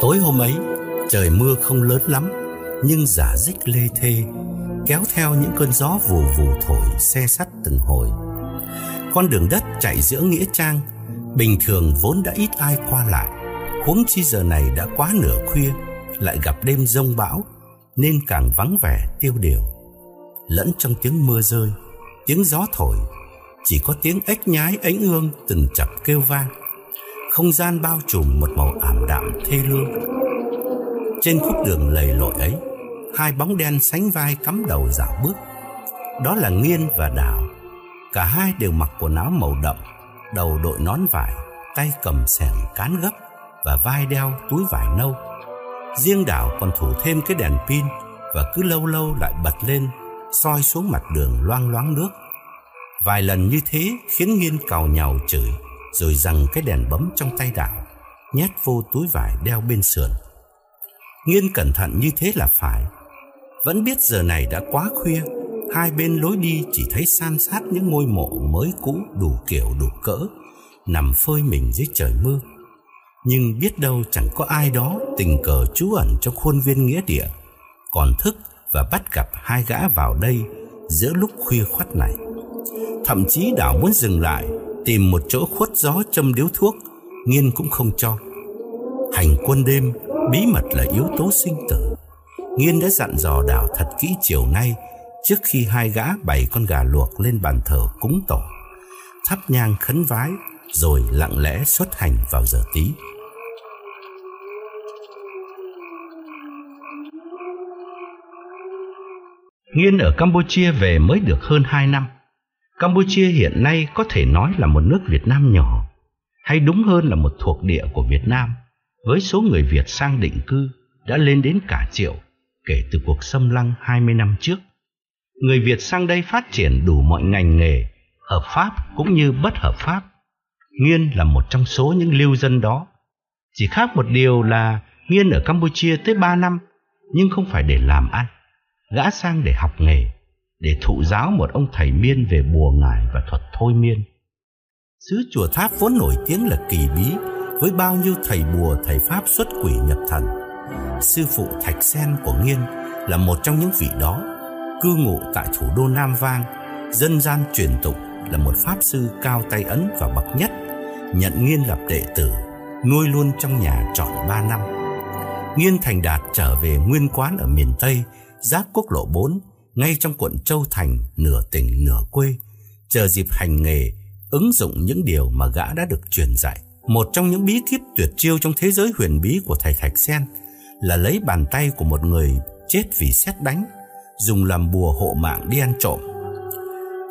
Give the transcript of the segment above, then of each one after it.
Tối hôm ấy, trời mưa không lớn lắm, nhưng giả dích lê thê, kéo theo những cơn gió vù vù thổi xe sắt từng hồi. Con đường đất chạy giữa nghĩa trang, bình thường vốn đã ít ai qua lại, huống chi giờ này đã quá nửa khuya, lại gặp đêm rông bão, nên càng vắng vẻ tiêu điều. Lẫn trong tiếng mưa rơi, tiếng gió thổi, chỉ có tiếng ếch nhái ánh ương từng chập kêu vang. Không gian bao trùm một màu ảm đạm thê lương. Trên khúc đường lầy lội ấy, hai bóng đen sánh vai cắm đầu dạo bước. Đó là Nghiên và Đào. Cả hai đều mặc quần áo màu đậm, đầu đội nón vải, tay cầm xẻng cán gấp và vai đeo túi vải nâu. Riêng Đào còn thủ thêm cái đèn pin và cứ lâu lâu lại bật lên, soi xuống mặt đường loang loáng nước. Vài lần như thế khiến Nghiên cào nhào chửi, rồi rằng cái đèn bấm trong tay đảo, nhét vô túi vải đeo bên sườn. Nghiên cẩn thận như thế là phải, vẫn biết giờ này đã quá khuya, hai bên lối đi chỉ thấy san sát những ngôi mộ mới cũ đủ kiểu đủ cỡ, nằm phơi mình dưới trời mưa. Nhưng biết đâu chẳng có ai đó tình cờ trú ẩn trong khuôn viên nghĩa địa, còn thức và bắt gặp hai gã vào đây giữa lúc khuya khoắt này. Thậm chí đảo muốn dừng lại, tìm một chỗ khuất gió châm điếu thuốc, nghiên cũng không cho. Hành quân đêm, bí mật là yếu tố sinh tử. Nghiên đã dặn dò đảo thật kỹ chiều nay trước khi hai gã bày con gà luộc lên bàn thờ cúng tổ. Thắp nhang khấn vái rồi lặng lẽ xuất hành vào giờ tí. Nghiên ở Campuchia về mới được hơn 2 năm. Campuchia hiện nay có thể nói là một nước Việt Nam nhỏ, hay đúng hơn là một thuộc địa của Việt Nam, với số người Việt sang định cư đã lên đến cả triệu kể từ cuộc xâm lăng 20 năm trước. Người Việt sang đây phát triển đủ mọi ngành nghề, hợp pháp cũng như bất hợp pháp. Nghiên là một trong số những lưu dân đó. Chỉ khác một điều là Nghiên ở Campuchia tới 3 năm, nhưng không phải để làm ăn. Gã sang để học nghề, để thụ giáo một ông thầy miên về bùa ngải và thuật thôi miên. Xứ chùa Tháp vốn nổi tiếng là kỳ bí, với bao nhiêu thầy bùa thầy pháp xuất quỷ nhập thần sư phụ Thạch Sen của Nghiên là một trong những vị đó, cư ngụ tại thủ đô Nam Vang, dân gian truyền tụng là một pháp sư cao tay ấn và bậc nhất, nhận Nghiên lập đệ tử, nuôi luôn trong nhà trọn ba năm. Nghiên thành đạt trở về nguyên quán ở miền Tây, giáp quốc lộ 4, ngay trong quận Châu Thành, nửa tỉnh nửa quê, chờ dịp hành nghề, ứng dụng những điều mà gã đã được truyền dạy. Một trong những bí kíp tuyệt chiêu trong thế giới huyền bí của thầy Thạch Sen là lấy bàn tay của một người chết vì xét đánh, dùng làm bùa hộ mạng đi ăn trộm.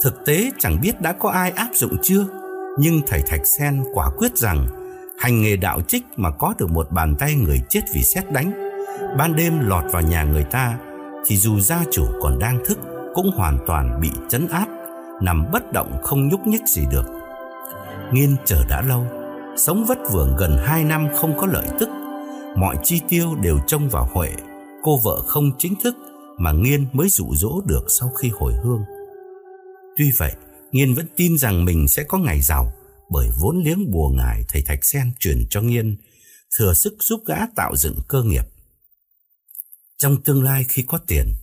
Thực tế chẳng biết đã có ai áp dụng chưa, nhưng thầy Thạch Sen quả quyết rằng hành nghề đạo trích mà có được một bàn tay người chết vì xét đánh, ban đêm lọt vào nhà người ta thì dù gia chủ còn đang thức cũng hoàn toàn bị chấn áp, nằm bất động không nhúc nhích gì được. Nghiên chờ đã lâu, sống vất vưởng gần 2 năm không có lợi tức mọi chi tiêu đều trông vào Huệ, cô vợ không chính thức mà Nghiên mới dụ dỗ được sau khi hồi hương. Tuy vậy, Nghiên vẫn tin rằng mình sẽ có ngày giàu bởi vốn liếng bùa ngải thầy Thạch Sen truyền cho Nghiên thừa sức giúp gã tạo dựng cơ nghiệp. Trong tương lai khi có tiền,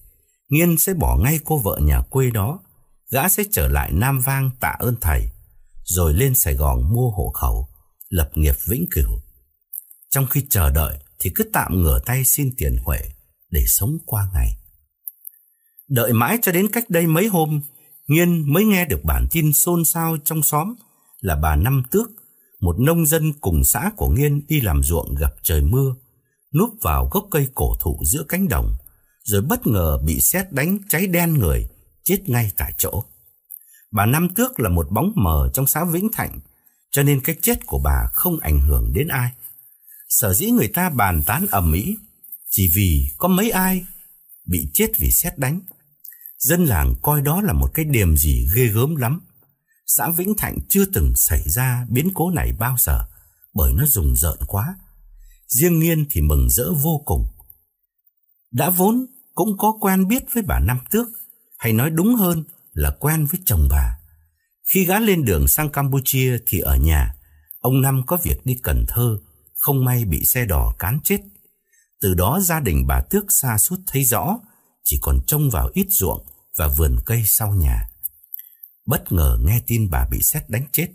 Nghiên sẽ bỏ ngay cô vợ nhà quê đó, gã sẽ trở lại Nam Vang tạ ơn thầy, rồi lên Sài Gòn mua hộ khẩu, lập nghiệp vĩnh cửu. Trong khi chờ đợi, thì cứ tạm ngửa tay xin tiền Huệ để sống qua ngày. Đợi mãi cho đến cách đây mấy hôm, Nghiên mới nghe được bản tin xôn xao trong xóm là bà Năm Tước, một nông dân cùng xã của Nghiên đi làm ruộng gặp trời mưa, núp vào gốc cây cổ thụ giữa cánh đồng, rồi bất ngờ bị sét đánh cháy đen người, chết ngay tại chỗ. Bà Năm Tước là một bóng mờ trong xã Vĩnh Thạnh, cho nên cái chết của bà không ảnh hưởng đến ai. Sở dĩ người ta bàn tán ầm ĩ chỉ vì có mấy ai bị chết vì xét đánh. Dân làng coi đó là một cái điểm gì ghê gớm lắm. Xã Vĩnh Thạnh chưa từng xảy ra biến cố này bao giờ bởi nó rùng rợn quá. Riêng Nghiên thì mừng rỡ vô cùng. Đã vốn cũng có quen biết với bà Năm Tước, hay nói đúng hơn là quen với chồng bà. Khi gã lên đường sang Campuchia thì ở nhà, ông Năm có việc đi Cần Thơ không may bị xe đỏ cán chết Từ đó gia đình bà Tước xa suốt thấy rõ, chỉ còn trông vào ít ruộng và vườn cây sau nhà. Bất ngờ nghe tin bà bị xét đánh chết,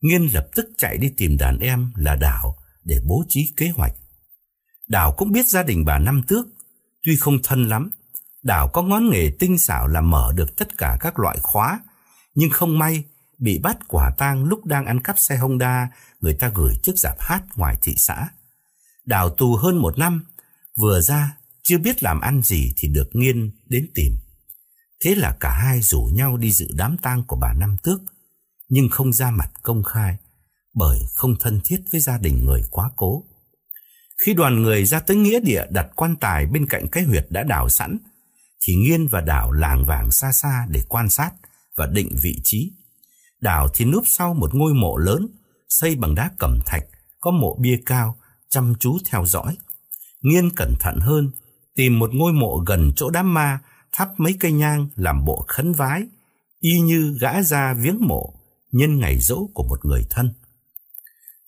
Nghiên lập tức chạy đi tìm đàn em là Đảo để bố trí kế hoạch. Đảo cũng biết gia đình bà Năm Tước, tuy không thân lắm, Đảo có ngón nghề tinh xảo là mở được tất cả các loại khóa, nhưng không may bị bắt quả tang lúc đang ăn cắp xe Honda người ta gửi trước dạp hát ngoài thị xã. Đào tù hơn một năm, vừa ra chưa biết làm ăn gì thì được nghiên đến tìm. Thế là cả hai rủ nhau đi dự đám tang của bà Năm Tước, nhưng không ra mặt công khai bởi không thân thiết với gia đình người quá cố. Khi đoàn người ra tới nghĩa địa đặt quan tài bên cạnh cái huyệt đã đào sẵn, thì Nghiên và Đảo làng vàng xa xa để quan sát và định vị trí. Đảo thì núp sau một ngôi mộ lớn, xây bằng đá cẩm thạch, có mộ bia cao, chăm chú theo dõi. Nghiên cẩn thận hơn, tìm một ngôi mộ gần chỗ đám ma, thắp mấy cây nhang làm bộ khấn vái, y như gã ra viếng mộ nhân ngày dỗ của một người thân.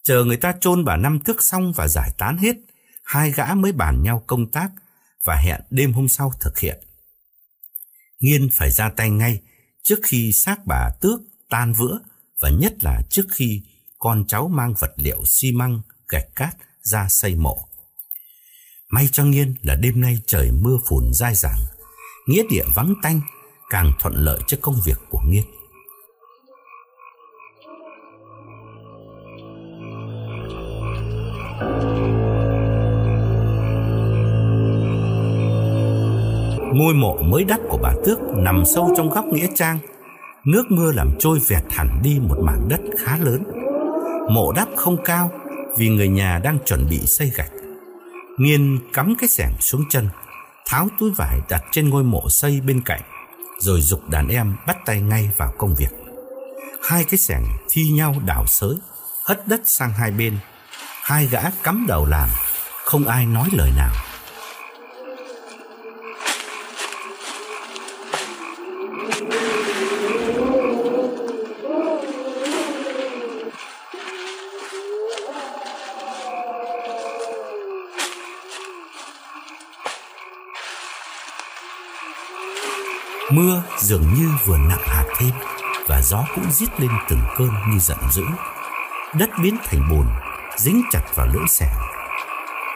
Chờ người ta chôn bà năm tước xong và giải tán hết, hai gã mới bàn nhau công tác và hẹn đêm hôm sau thực hiện. Nghiên phải ra tay ngay trước khi xác bà tước tan vữa và nhất là trước khi con cháu mang vật liệu xi măng, gạch cát ra xây mộ. May cho Nghiên là đêm nay trời mưa phùn dai dẳng, nghĩa địa vắng tanh, càng thuận lợi cho công việc của Nghiên. Ngôi mộ mới đắt của bà Tước nằm sâu trong góc nghĩa trang. Nước mưa làm trôi vẹt hẳn đi một mảng đất khá lớn. Mộ đắp không cao vì người nhà đang chuẩn bị xây gạch. Nghiên cắm cái sẻng xuống chân, tháo túi vải đặt trên ngôi mộ xây bên cạnh, rồi dục đàn em bắt tay ngay vào công việc. Hai cái sẻng thi nhau đào sới, hất đất sang hai bên. Hai gã cắm đầu làm, không ai nói lời nào. Mưa dường như vừa nặng hạt thêm Và gió cũng giết lên từng cơn như giận dữ Đất biến thành bùn Dính chặt vào lưỡi xẻng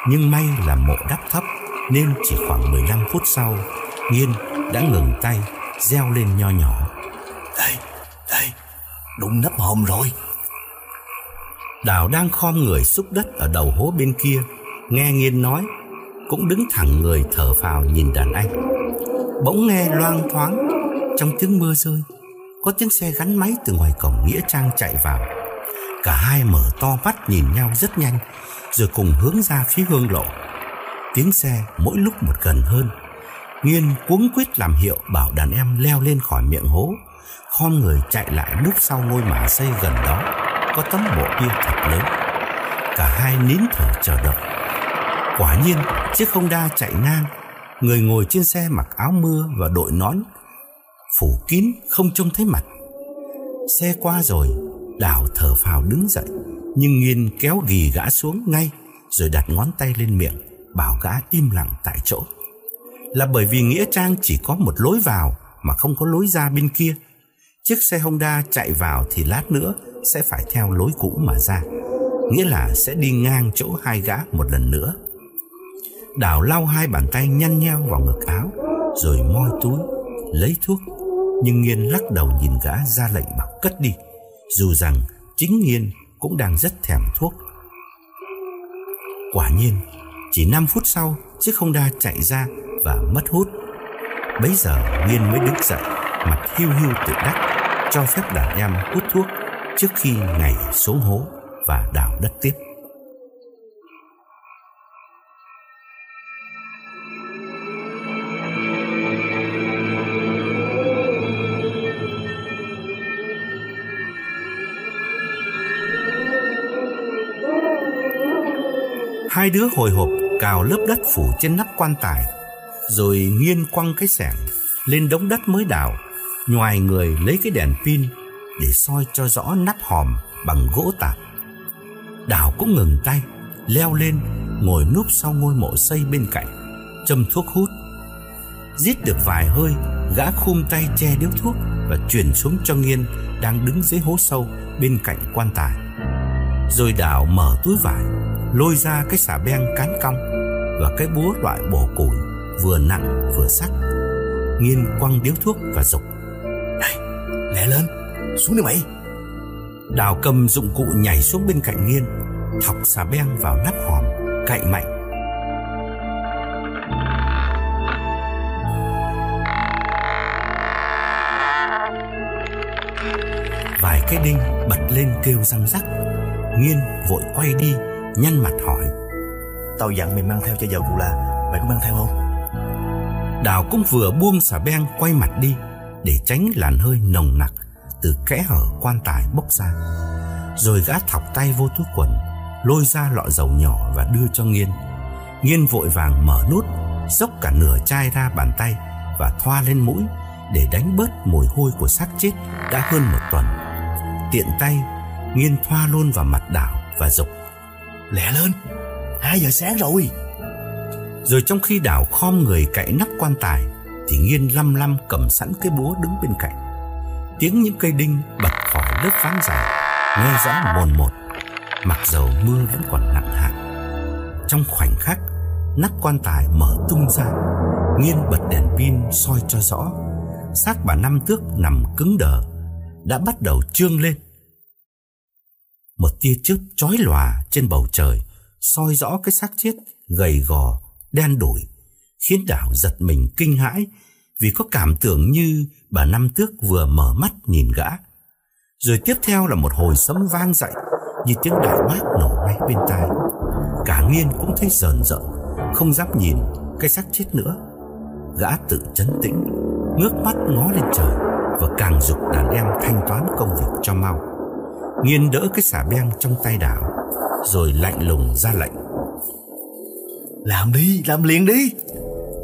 Nhưng may là mộ đắp thấp Nên chỉ khoảng 15 phút sau Nghiên đã ngừng tay Gieo lên nho nhỏ. Đây, đây Đụng nắp hòm rồi. Đào đang khom người xúc đất Ở đầu hố bên kia Nghe Nghiên nói Cũng đứng thẳng người thở phào nhìn đàn anh. Bỗng nghe loang thoáng Trong tiếng mưa rơi Có tiếng xe gắn máy từ ngoài cổng Nghĩa Trang chạy vào Cả hai mở to mắt nhìn nhau rất nhanh, Rồi cùng hướng ra phía hương lộ. Tiếng xe mỗi lúc một gần hơn. Nghiên cuống quyết làm hiệu Bảo đàn em leo lên khỏi miệng hố. Khom người chạy lại núp sau ngôi mả xây gần đó, Có tấm bộ bia thật lớn. Cả hai nín thở chờ đợi. Quả nhiên, chiếc không đa chạy ngang. Người ngồi trên xe mặc áo mưa và đội nón, Phủ kín không trông thấy mặt. Xe qua rồi Đào thở phào đứng dậy, Nhưng nghiên kéo ghi gã xuống ngay, Rồi đặt ngón tay lên miệng, Bảo gã im lặng tại chỗ. Là bởi vì Nghĩa Trang chỉ có một lối vào Mà không có lối ra bên kia. Chiếc xe Honda chạy vào Thì lát nữa sẽ phải theo lối cũ mà ra. Nghĩa là sẽ đi ngang chỗ hai gã một lần nữa. Đào lau hai bàn tay nhăn nheo vào ngực áo, Rồi moi túi, Lấy thuốc, Nhưng Nghiên lắc đầu nhìn gã ra lệnh bảo cất đi. Dù rằng chính Nghiên cũng đang rất thèm thuốc. Quả nhiên, Chỉ 5 phút sau, Chiếc không đa chạy ra và mất hút. Bấy giờ Nghiên mới đứng dậy, Mặt hiu hiu tự đắc, Cho phép đàn em hút thuốc Trước khi ngày xuống hố Và đào đất tiếp. Hai đứa hồi hộp cào lớp đất phủ trên nắp quan tài Rồi nghiên quăng cái sẻng Lên đống đất mới đào Nhoài người lấy cái đèn pin Để soi cho rõ nắp hòm bằng gỗ tạp Đào cũng ngừng tay leo lên ngồi núp sau ngôi mộ xây bên cạnh, châm thuốc hút. Giết được vài hơi, gã khum tay che điếu thuốc và chuyển xuống cho Nghiên đang đứng dưới hố sâu bên cạnh quan tài. Rồi đào mở túi vải, lôi ra cái xà beng cán cong và cái búa loại bổ củi vừa nặng vừa sắc. Nghiên quăng điếu thuốc và dục. Này, lẹ lên, xuống đi mày. Đào cầm dụng cụ nhảy xuống bên cạnh Nghiên, thọc xà beng vào nắp hòm, cậy mạnh. Vài cái đinh bật lên kêu răng rắc. Nghiên vội quay đi, nhăn mặt hỏi. Tao dặn mày mang theo cho dầu cụ là, mày có mang theo không? Đào cũng vừa buông xà beng quay mặt đi để tránh làn hơi nồng nặc từ kẽ hở quan tài bốc ra. Rồi gã thọc tay vô túi quần, lôi ra lọ dầu nhỏ và đưa cho Nghiên. Nghiên vội vàng mở nút, dốc cả nửa chai ra bàn tay và thoa lên mũi để đánh bớt mùi hôi của xác chết đã hơn một tuần. Tiện tay, Nghiên thoa luôn vào mặt đảo và dục. Lẹ lên, 2 giờ sáng rồi. Rồi trong khi đảo khom người cậy nắp quan tài thì Nghiên lăm lăm cầm sẵn cái búa đứng bên cạnh. Tiếng những cây đinh bật khỏi lớp ván dài nghe rõ mồn một, mặc dầu mưa vẫn còn nặng hạt. Trong khoảnh khắc, nắp quan tài mở tung ra, Nghiên bật đèn pin soi cho rõ. Xác bà năm tước nằm cứng đờ, đã bắt đầu trương lên. Một tia chớp chói lòa trên bầu trời soi rõ cái xác chết gầy gò, đen đủi, khiến đảo giật mình kinh hãi vì có cảm tưởng như bà Năm Tước vừa mở mắt nhìn gã. Rồi tiếp theo là một hồi sấm vang dậy như tiếng đại bác nổ ngay bên tai. Cả nghiên cũng thấy rờn rợn, không dám nhìn cái xác chết nữa. Gã tự chấn tĩnh, ngước mắt ngó lên trời và càng dục đàn em thanh toán công việc cho mau. Nghiên đỡ cái xà beng trong tay đảo, rồi lạnh lùng ra lệnh. Làm đi, làm liền đi.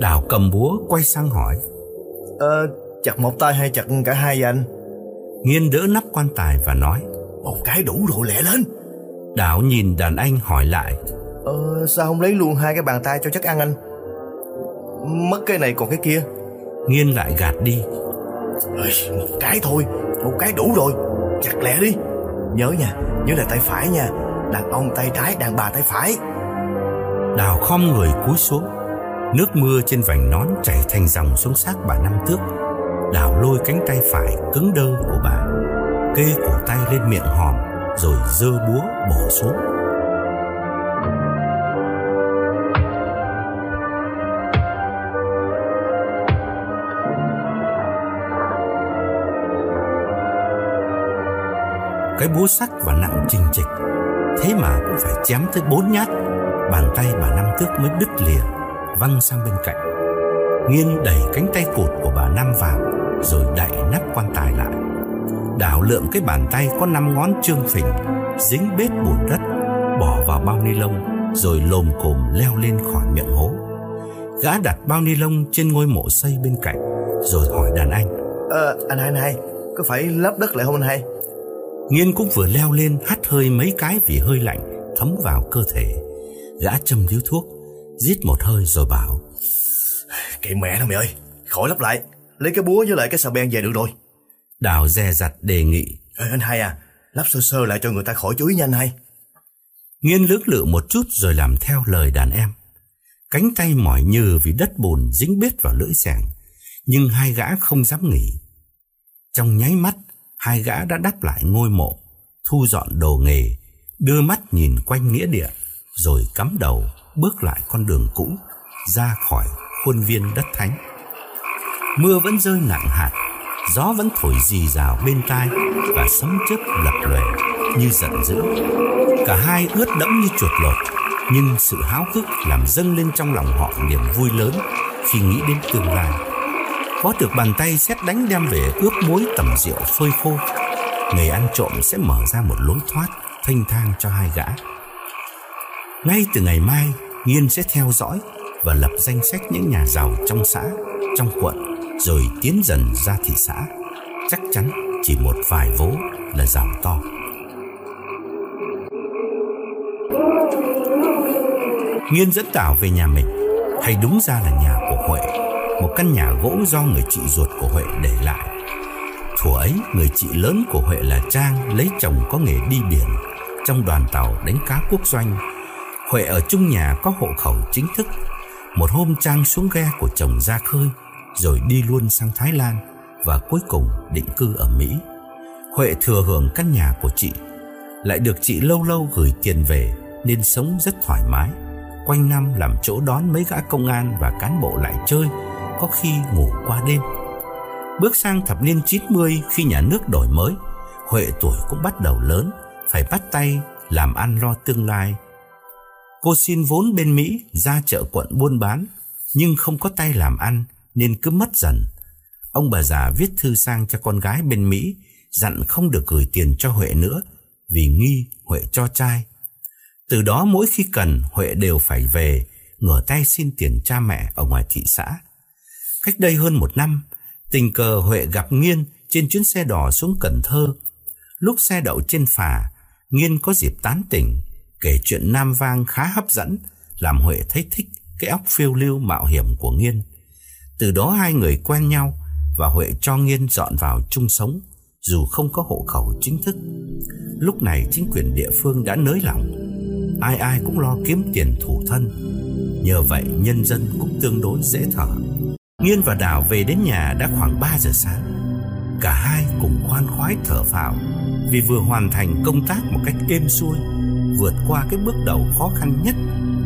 Đào cầm búa quay sang hỏi. Ờ, chặt một tay hay chặt cả hai vậy anh? Nghiên đỡ nắp quan tài và nói. Một cái đủ rồi lẹ lên. Đào nhìn đàn anh hỏi lại. Ờ, sao không lấy luôn hai cái bàn tay cho chắc ăn anh? Mất cái này còn cái kia. Nghiên lại gạt đi. Ơi, một cái thôi, một cái đủ rồi. Chặt lẹ đi. Nhớ nha, nhớ là tay phải nha. Đàn ông tay trái, đàn bà tay phải. Đào khom người cúi xuống Nước mưa trên vành nón chảy thành dòng xuống xác bà năm thước Đào lôi cánh tay phải cứng đơ của bà Kê cổ tay lên miệng hòm Rồi dơ búa bổ xuống Cái búa sắc và nặng trình trịch Thế mà cũng phải chém tới bốn nhát. Bàn tay bà Năm Tước mới đứt lìa Văng sang bên cạnh. Nghiên đẩy cánh tay cụt của bà Năm vào Rồi đậy nắp quan tài lại. Đảo lượng cái bàn tay có năm ngón trương phình Dính bết bùn đất Bỏ vào bao ni lông Rồi lồm cồm leo lên khỏi miệng hố. Gã đặt bao ni lông trên ngôi mộ xây bên cạnh Rồi hỏi đàn anh. Ờ, anh hai, anh hai Có phải lấp đất lại không anh hai? Nghiên cũng vừa leo lên hắt hơi mấy cái vì hơi lạnh thấm vào cơ thể. Gã châm điếu thuốc, giết một hơi rồi bảo. Kệ mẹ nó mày ơi, khỏi lắp lại. Lấy cái búa với lại cái xà beng về được rồi. Đào dè dặt đề nghị. Ê, anh hai à, lắp sơ sơ lại cho người ta khỏi chú ý nha anh hai. Nghiên lưỡng lự một chút rồi làm theo lời đàn em. Cánh tay mỏi nhừ vì đất bùn dính bết vào lưỡi xẻng, nhưng hai gã không dám nghỉ. Trong nháy mắt, hai gã đã đắp lại ngôi mộ, thu dọn đồ nghề, đưa mắt nhìn quanh nghĩa địa, rồi cắm đầu bước lại con đường cũ, ra khỏi khuôn viên đất thánh. Mưa vẫn rơi nặng hạt, gió vẫn thổi rì rào bên tai và sấm chớp lập lòe như giận dữ. Cả hai ướt đẫm như chuột lột, nhưng sự háo hức làm dâng lên trong lòng họ niềm vui lớn khi nghĩ đến tương lai. Có được bàn tay xét đánh đem về ướp muối tẩm rượu phơi khô. Người ăn trộm sẽ mở ra một lối thoát, Thanh thang cho hai gã. Ngay từ ngày mai, Nghiên sẽ theo dõi Và lập danh sách những nhà giàu trong xã, Trong quận, Rồi tiến dần ra thị xã. Chắc chắn chỉ một vài vố là giàu to. Nghiên dẫn Tảo về nhà mình. Hay đúng ra là nhà của Huệ. Một căn nhà gỗ do người chị ruột của Huệ để lại. Thuở ấy, người chị lớn của Huệ là Trang, Lấy chồng có nghề đi biển, Trong đoàn tàu đánh cá quốc doanh. Huệ ở chung nhà có hộ khẩu chính thức. Một hôm Trang xuống ghe của chồng ra khơi, Rồi đi luôn sang Thái Lan Và cuối cùng định cư ở Mỹ. Huệ thừa hưởng căn nhà của chị. Lại được chị lâu lâu gửi tiền về Nên sống rất thoải mái. Quanh năm làm chỗ đón mấy gã công an Và cán bộ lại chơi. Có khi ngủ qua đêm Bước sang thập niên 90 Khi nhà nước đổi mới, Huệ tuổi cũng bắt đầu lớn, Phải bắt tay làm ăn lo tương lai Cô xin vốn bên Mỹ ra chợ quận buôn bán, Nhưng không có tay làm ăn Nên cứ mất dần Ông bà già viết thư sang cho con gái bên Mỹ, dặn không được gửi tiền cho Huệ nữa, vì nghi Huệ cho trai. Từ đó mỗi khi cần, Huệ đều phải về, ngửa tay xin tiền cha mẹ ở ngoài thị xã. Cách đây hơn một năm, tình cờ Huệ gặp Nghiên trên chuyến xe đò xuống Cần Thơ. Lúc xe đậu trên phà, Nghiên có dịp tán tỉnh, kể chuyện nam vang khá hấp dẫn, làm Huệ thấy thích cái óc phiêu lưu mạo hiểm của Nghiên. Từ đó hai người quen nhau và Huệ cho Nghiên dọn vào chung sống dù không có hộ khẩu chính thức. Lúc này chính quyền địa phương đã nới lỏng, ai ai cũng lo kiếm tiền thủ thân. Nhờ vậy nhân dân cũng tương đối dễ thở. Nghiên và Đào về đến nhà đã khoảng 3 giờ sáng. Cả hai cùng khoan khoái thở phào vì vừa hoàn thành công tác một cách êm xuôi, vượt qua cái bước đầu khó khăn nhất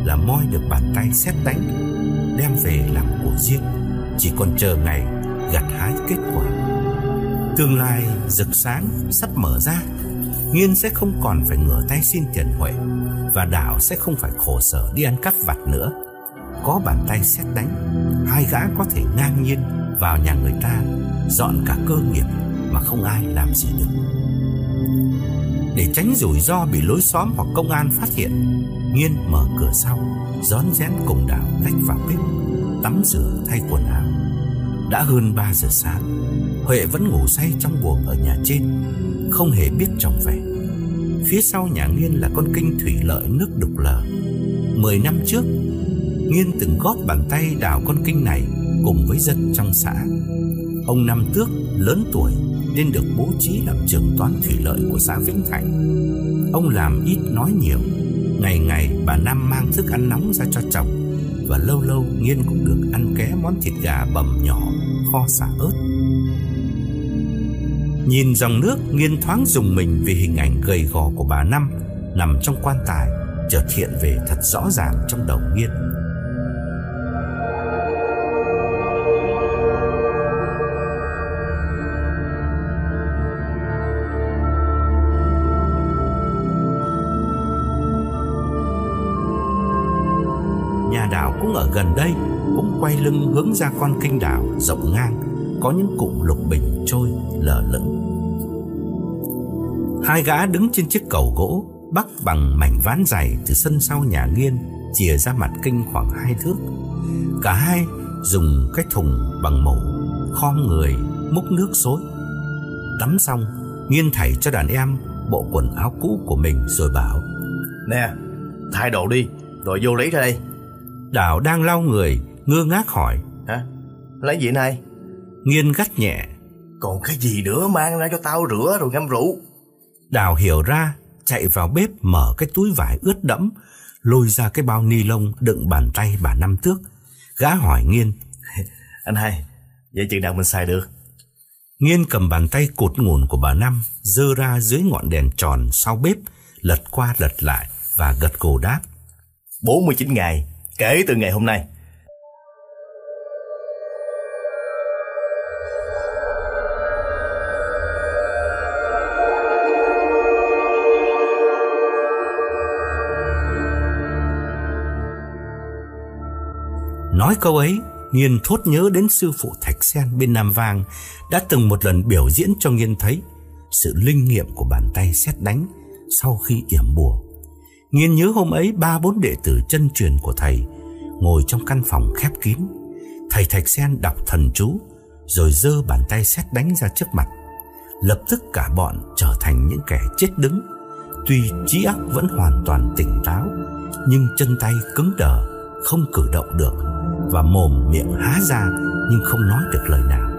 là moi được bàn tay xét đánh, đem về làm của riêng, chỉ còn chờ ngày gặt hái kết quả. Tương lai rực sáng sắp mở ra Nghiên sẽ không còn phải ngửa tay xin tiền Huệ Và Đảo sẽ không phải khổ sở đi ăn cắp vặt nữa có bàn tay xét đánh, Hai gã có thể ngang nhiên vào nhà người ta, Dọn cả cơ nghiệp mà không ai làm gì được. Để tránh rủi ro bị lối xóm hoặc công an phát hiện, Nghiên mở cửa sau Rón rén cùng Đảo lách vào bếp, Tắm rửa thay quần áo. Đã hơn 3 giờ sáng, Huệ vẫn ngủ say trong buồng ở nhà trên, Không hề biết chồng về. Phía sau nhà Nghiên là con kinh thủy lợi nước đục lờ Mười năm trước Nguyên từng góp bàn tay đào con kinh này Cùng với dân trong xã. Ông Năm Tước lớn tuổi Nên được bố trí làm trưởng toán thủy lợi của xã Vĩnh Thạnh. Ông làm ít nói nhiều, Ngày ngày bà Năm mang thức ăn nóng ra cho chồng Và lâu lâu Nghiên cũng được ăn ké món thịt gà bầm nhỏ, Kho xả ớt. Nhìn dòng nước nghiên thoáng dùng mình vì hình ảnh gầy gò của bà Năm nằm trong quan tài chợt hiện về thật rõ ràng trong đầu nghiên. Gần đây, cũng quay lưng hướng ra con kinh đảo rộng ngang, có những cụm lục bình trôi lờ lững. Hai gã đứng trên chiếc cầu gỗ Bắc bằng mảnh ván dày Từ sân sau nhà nghiên Chìa ra mặt kinh khoảng hai thước. Cả hai dùng cái thùng bằng mổ Khom người múc nước xối. Tắm xong Nghiên thảy cho đàn em Bộ quần áo cũ của mình rồi bảo Nè thay đồ đi Rồi vô lấy ra đây. Đào đang lau người Ngơ ngác hỏi Hả lấy gì này Nghiên gắt nhẹ Còn cái gì nữa mang ra cho tao rửa rồi ngâm rượu Đào hiểu ra, chạy vào bếp mở cái túi vải ướt đẫm, lôi ra cái bao ni lông đựng bàn tay bà Năm Tước. Gã hỏi Nghiên. Anh hai, vậy chừng nào mình xài được? Nghiên cầm bàn tay cụt ngủn của bà Năm, dơ ra dưới ngọn đèn tròn sau bếp, lật qua lật lại và gật gù đáp. 49 ngày, kể từ ngày hôm nay. Nói câu ấy, Nghiên thốt nhớ đến sư phụ Thạch Sen bên Nam Vang đã từng một lần biểu diễn cho Nghiên thấy sự linh nghiệm của bàn tay xét đánh sau khi yểm bùa. Nghiên nhớ hôm ấy ba bốn đệ tử chân truyền của thầy ngồi trong căn phòng khép kín. Thầy Thạch Sen đọc thần chú, rồi giơ bàn tay xét đánh ra trước mặt. Lập tức cả bọn trở thành những kẻ chết đứng. Tuy trí óc vẫn hoàn toàn tỉnh táo, Nhưng chân tay cứng đờ, Không cử động được Và mồm miệng há ra Nhưng không nói được lời nào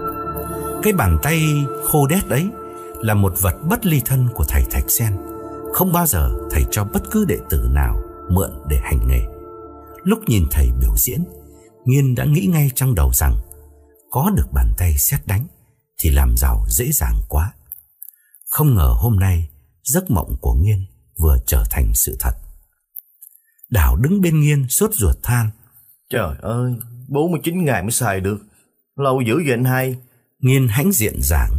Cái bàn tay khô đét ấy Là một vật bất ly thân của thầy Thạch Sen không bao giờ thầy cho bất cứ đệ tử nào Mượn để hành nghề. Lúc nhìn thầy biểu diễn Nghiên đã nghĩ ngay trong đầu rằng Có được bàn tay xét đánh Thì làm giàu dễ dàng quá. Không ngờ hôm nay Giấc mộng của Nghiên vừa trở thành sự thật. Đảo đứng bên Nghiên sốt ruột than. Trời ơi 49 ngày mới xài được. Lâu dữ vậy anh hai. Nghiên hãnh diện giảng.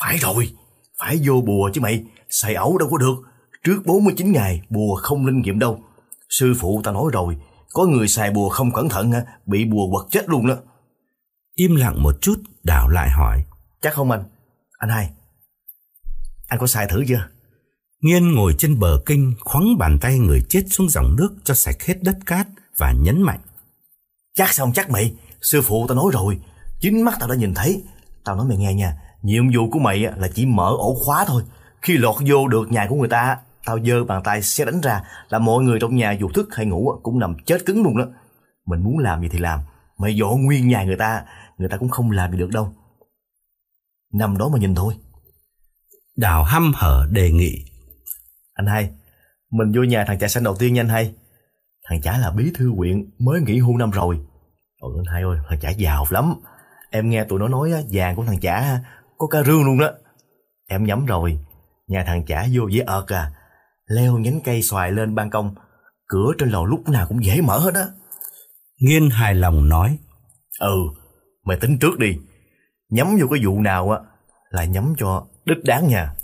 Phải rồi Phải vô bùa chứ mày. Xài ẩu đâu có được Trước 49 ngày bùa không linh nghiệm đâu Sư phụ ta nói rồi Có người xài bùa không cẩn thận Bị bùa quật chết luôn đó Im lặng một chút Đảo lại hỏi Chắc không anh Anh hai Anh có xài thử chưa Nghiên ngồi trên bờ kinh khoắng bàn tay người chết xuống dòng nước cho sạch hết đất cát và nhấn mạnh. Chắc xong chắc mày, sư phụ tao nói rồi, chính mắt tao đã nhìn thấy. Tao nói mày nghe nha, nhiệm vụ của mày là chỉ mở ổ khóa thôi. Khi lọt vô được nhà của người ta, tao giơ bàn tay sẽ đánh ra là mọi người trong nhà dù thức hay ngủ cũng nằm chết cứng luôn đó. Mình muốn làm gì thì làm, mày dọn nguyên nhà người ta, người ta cũng không làm gì được đâu. Nằm đó mà nhìn thôi. Đào hăm hở đề nghị anh hai, mình vô nhà thằng chả xanh đầu tiên nha anh hai. Thằng chả là bí thư huyện mới nghỉ hưu năm rồi. Ôi anh hai ơi, thằng chả giàu lắm. Em nghe tụi nó nói vàng của thằng chả có ca rương luôn đó. Em nhắm rồi, nhà thằng chả vô dễ ợt à. Leo nhánh cây xoài lên ban công, cửa trên lầu lúc nào cũng dễ mở hết á. Nghiên hài lòng nói. Ừ, mày tính trước đi. Nhắm vô cái vụ nào á là nhắm cho đích đáng nha.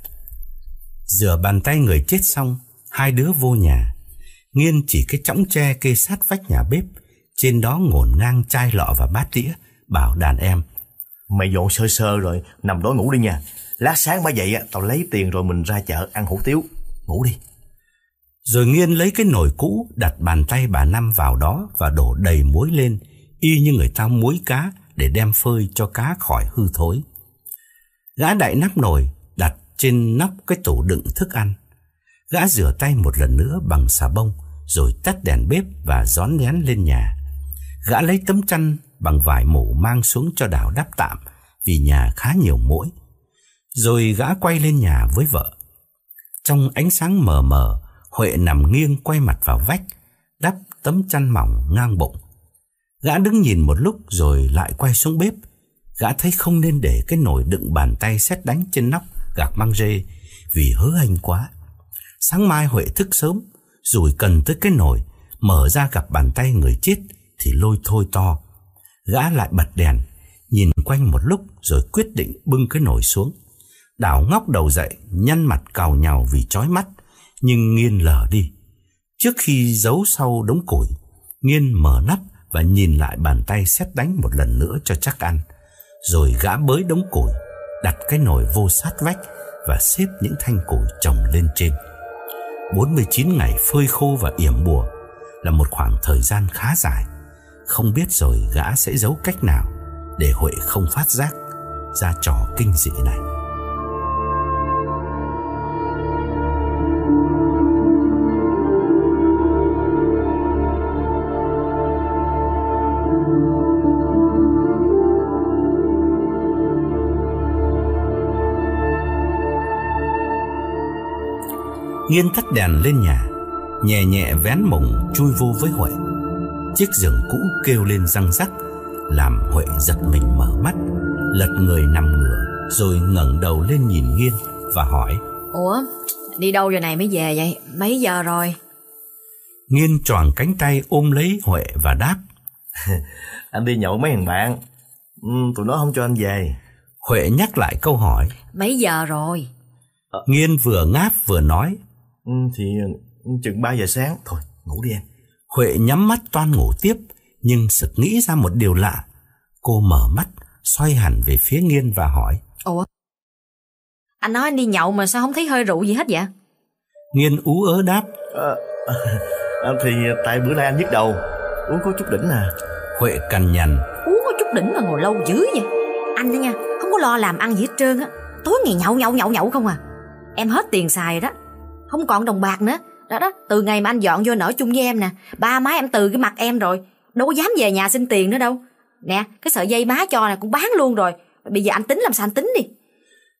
Rửa bàn tay người chết xong Hai đứa vô nhà Nghiên chỉ cái chõng tre kê sát vách nhà bếp Trên đó ngổn ngang chai lọ và bát đĩa Bảo đàn em Mày dọn sơ sơ rồi Nằm đó ngủ đi nha Lát sáng mới dậy tao lấy tiền rồi mình ra chợ ăn hủ tiếu Ngủ đi rồi Nghiên lấy cái nồi cũ Đặt bàn tay bà Năm vào đó Và đổ đầy muối lên Y như người ta muối cá Để đem phơi cho cá khỏi hư thối Gã đại nắp nồi đặt trên nóc cái tủ đựng thức ăn. Gã rửa tay một lần nữa bằng xà bông rồi tắt đèn bếp và rón rén lên nhà. Gã lấy tấm chăn bằng vải mổ mang xuống cho đào đắp tạm vì nhà khá nhiều mũi. Rồi gã quay lên nhà với vợ. Trong ánh sáng mờ mờ, Huệ nằm nghiêng quay mặt vào vách, đắp tấm chăn mỏng ngang bụng. Gã đứng nhìn một lúc rồi lại quay xuống bếp. Gã thấy không nên để cái nồi đựng bàn tay xét đánh trên nóc gạc băng rê vì hớ hành quá. Sáng mai Huệ thức sớm, rồi cần tới cái nồi, mở ra gặp bàn tay người chết thì lôi thôi to. Gã lại bật đèn, nhìn quanh một lúc rồi quyết định bưng cái nồi xuống. Đảo ngóc đầu dậy, nhăn mặt cào nhào vì chói mắt, nhưng nghiên lờ đi. Trước khi giấu sau đống củi, nghiên mở nắp và nhìn lại bàn tay xét đánh một lần nữa cho chắc ăn. Rồi gã bới đống củi, đặt cái nồi vô sát vách và xếp những thanh củi trồng lên trên. 49 ngày phơi khô và yểm bùa là một khoảng thời gian khá dài. Không biết rồi gã sẽ giấu cách nào để Huệ không phát giác ra trò kinh dị này. Nghiên tắt đèn lên nhà Nhẹ nhẹ vén mồng chui vô với Huệ. Chiếc giường cũ kêu lên răng rắc Làm Huệ giật mình mở mắt Lật người nằm ngửa Rồi ngẩng đầu lên nhìn Nghiên Và hỏi Ủa đi đâu giờ này mới về vậy? Mấy giờ rồi? Nghiên tròn cánh tay ôm lấy Huệ và đáp Anh đi nhậu mấy thằng bạn. Ừ, Tụi nó không cho anh về. Huệ nhắc lại câu hỏi Mấy giờ rồi? Nghiên vừa ngáp vừa nói thì ừ, chừng 3 giờ sáng. Thôi, ngủ đi em. Huệ nhắm mắt toan ngủ tiếp, nhưng sực nghĩ ra một điều lạ. Cô mở mắt, xoay hẳn về phía Nghiên và hỏi. Ủa? Anh nói anh đi nhậu mà sao không thấy hơi rượu gì hết vậy? Nghiên ú ớ đáp. À, à, thì tại bữa nay anh nhức đầu, uống có chút đỉnh à. Huệ cằn nhằn. Uống có chút đỉnh mà ngồi lâu dữ vậy? Anh đó nha, không có lo làm ăn gì hết trơn á. Tối ngày nhậu nhậu nhậu nhậu không à. Em hết tiền xài đó, không còn đồng bạc nữa Đó đó, từ ngày mà anh dọn vô nở chung với em nè, ba má em từ cái mặt em rồi, đâu có dám về nhà xin tiền nữa đâu. Nè, cái sợi dây má cho này cũng bán luôn rồi, bây giờ anh tính làm sao anh tính đi.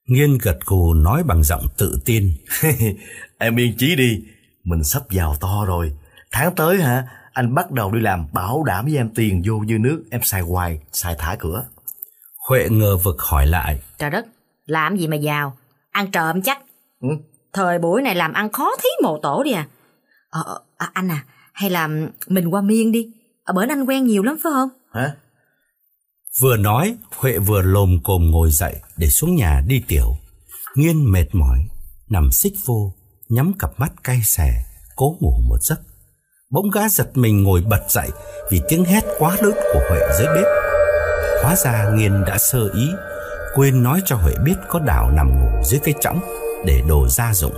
Nghiên gật gù nói bằng giọng tự tin. em yên chí đi, mình sắp giàu to rồi. Tháng tới hả, anh bắt đầu đi làm bảo đảm với em tiền vô như nước, em xài hoài, xài thả cửa. Huệ ngờ vực hỏi lại. Trời đất, làm gì mà giàu? Ăn trộm chắc. Ừ. Thời buổi này làm ăn khó thí mồ tổ đi à. Ờ, ờ, à, anh à, hay là mình qua miên đi. Ở bển anh quen nhiều lắm phải không? Hả? Vừa nói, Huệ vừa lồm cồm ngồi dậy để xuống nhà đi tiểu. Nghiên mệt mỏi, nằm xích vô, nhắm cặp mắt cay xè, cố ngủ một giấc. Bỗng gã giật mình ngồi bật dậy vì tiếng hét quá lớn của Huệ dưới bếp. Hóa ra Nghiên đã sơ ý, quên nói cho Huệ biết có đảo nằm ngủ dưới cái chõng để đồ gia dụng.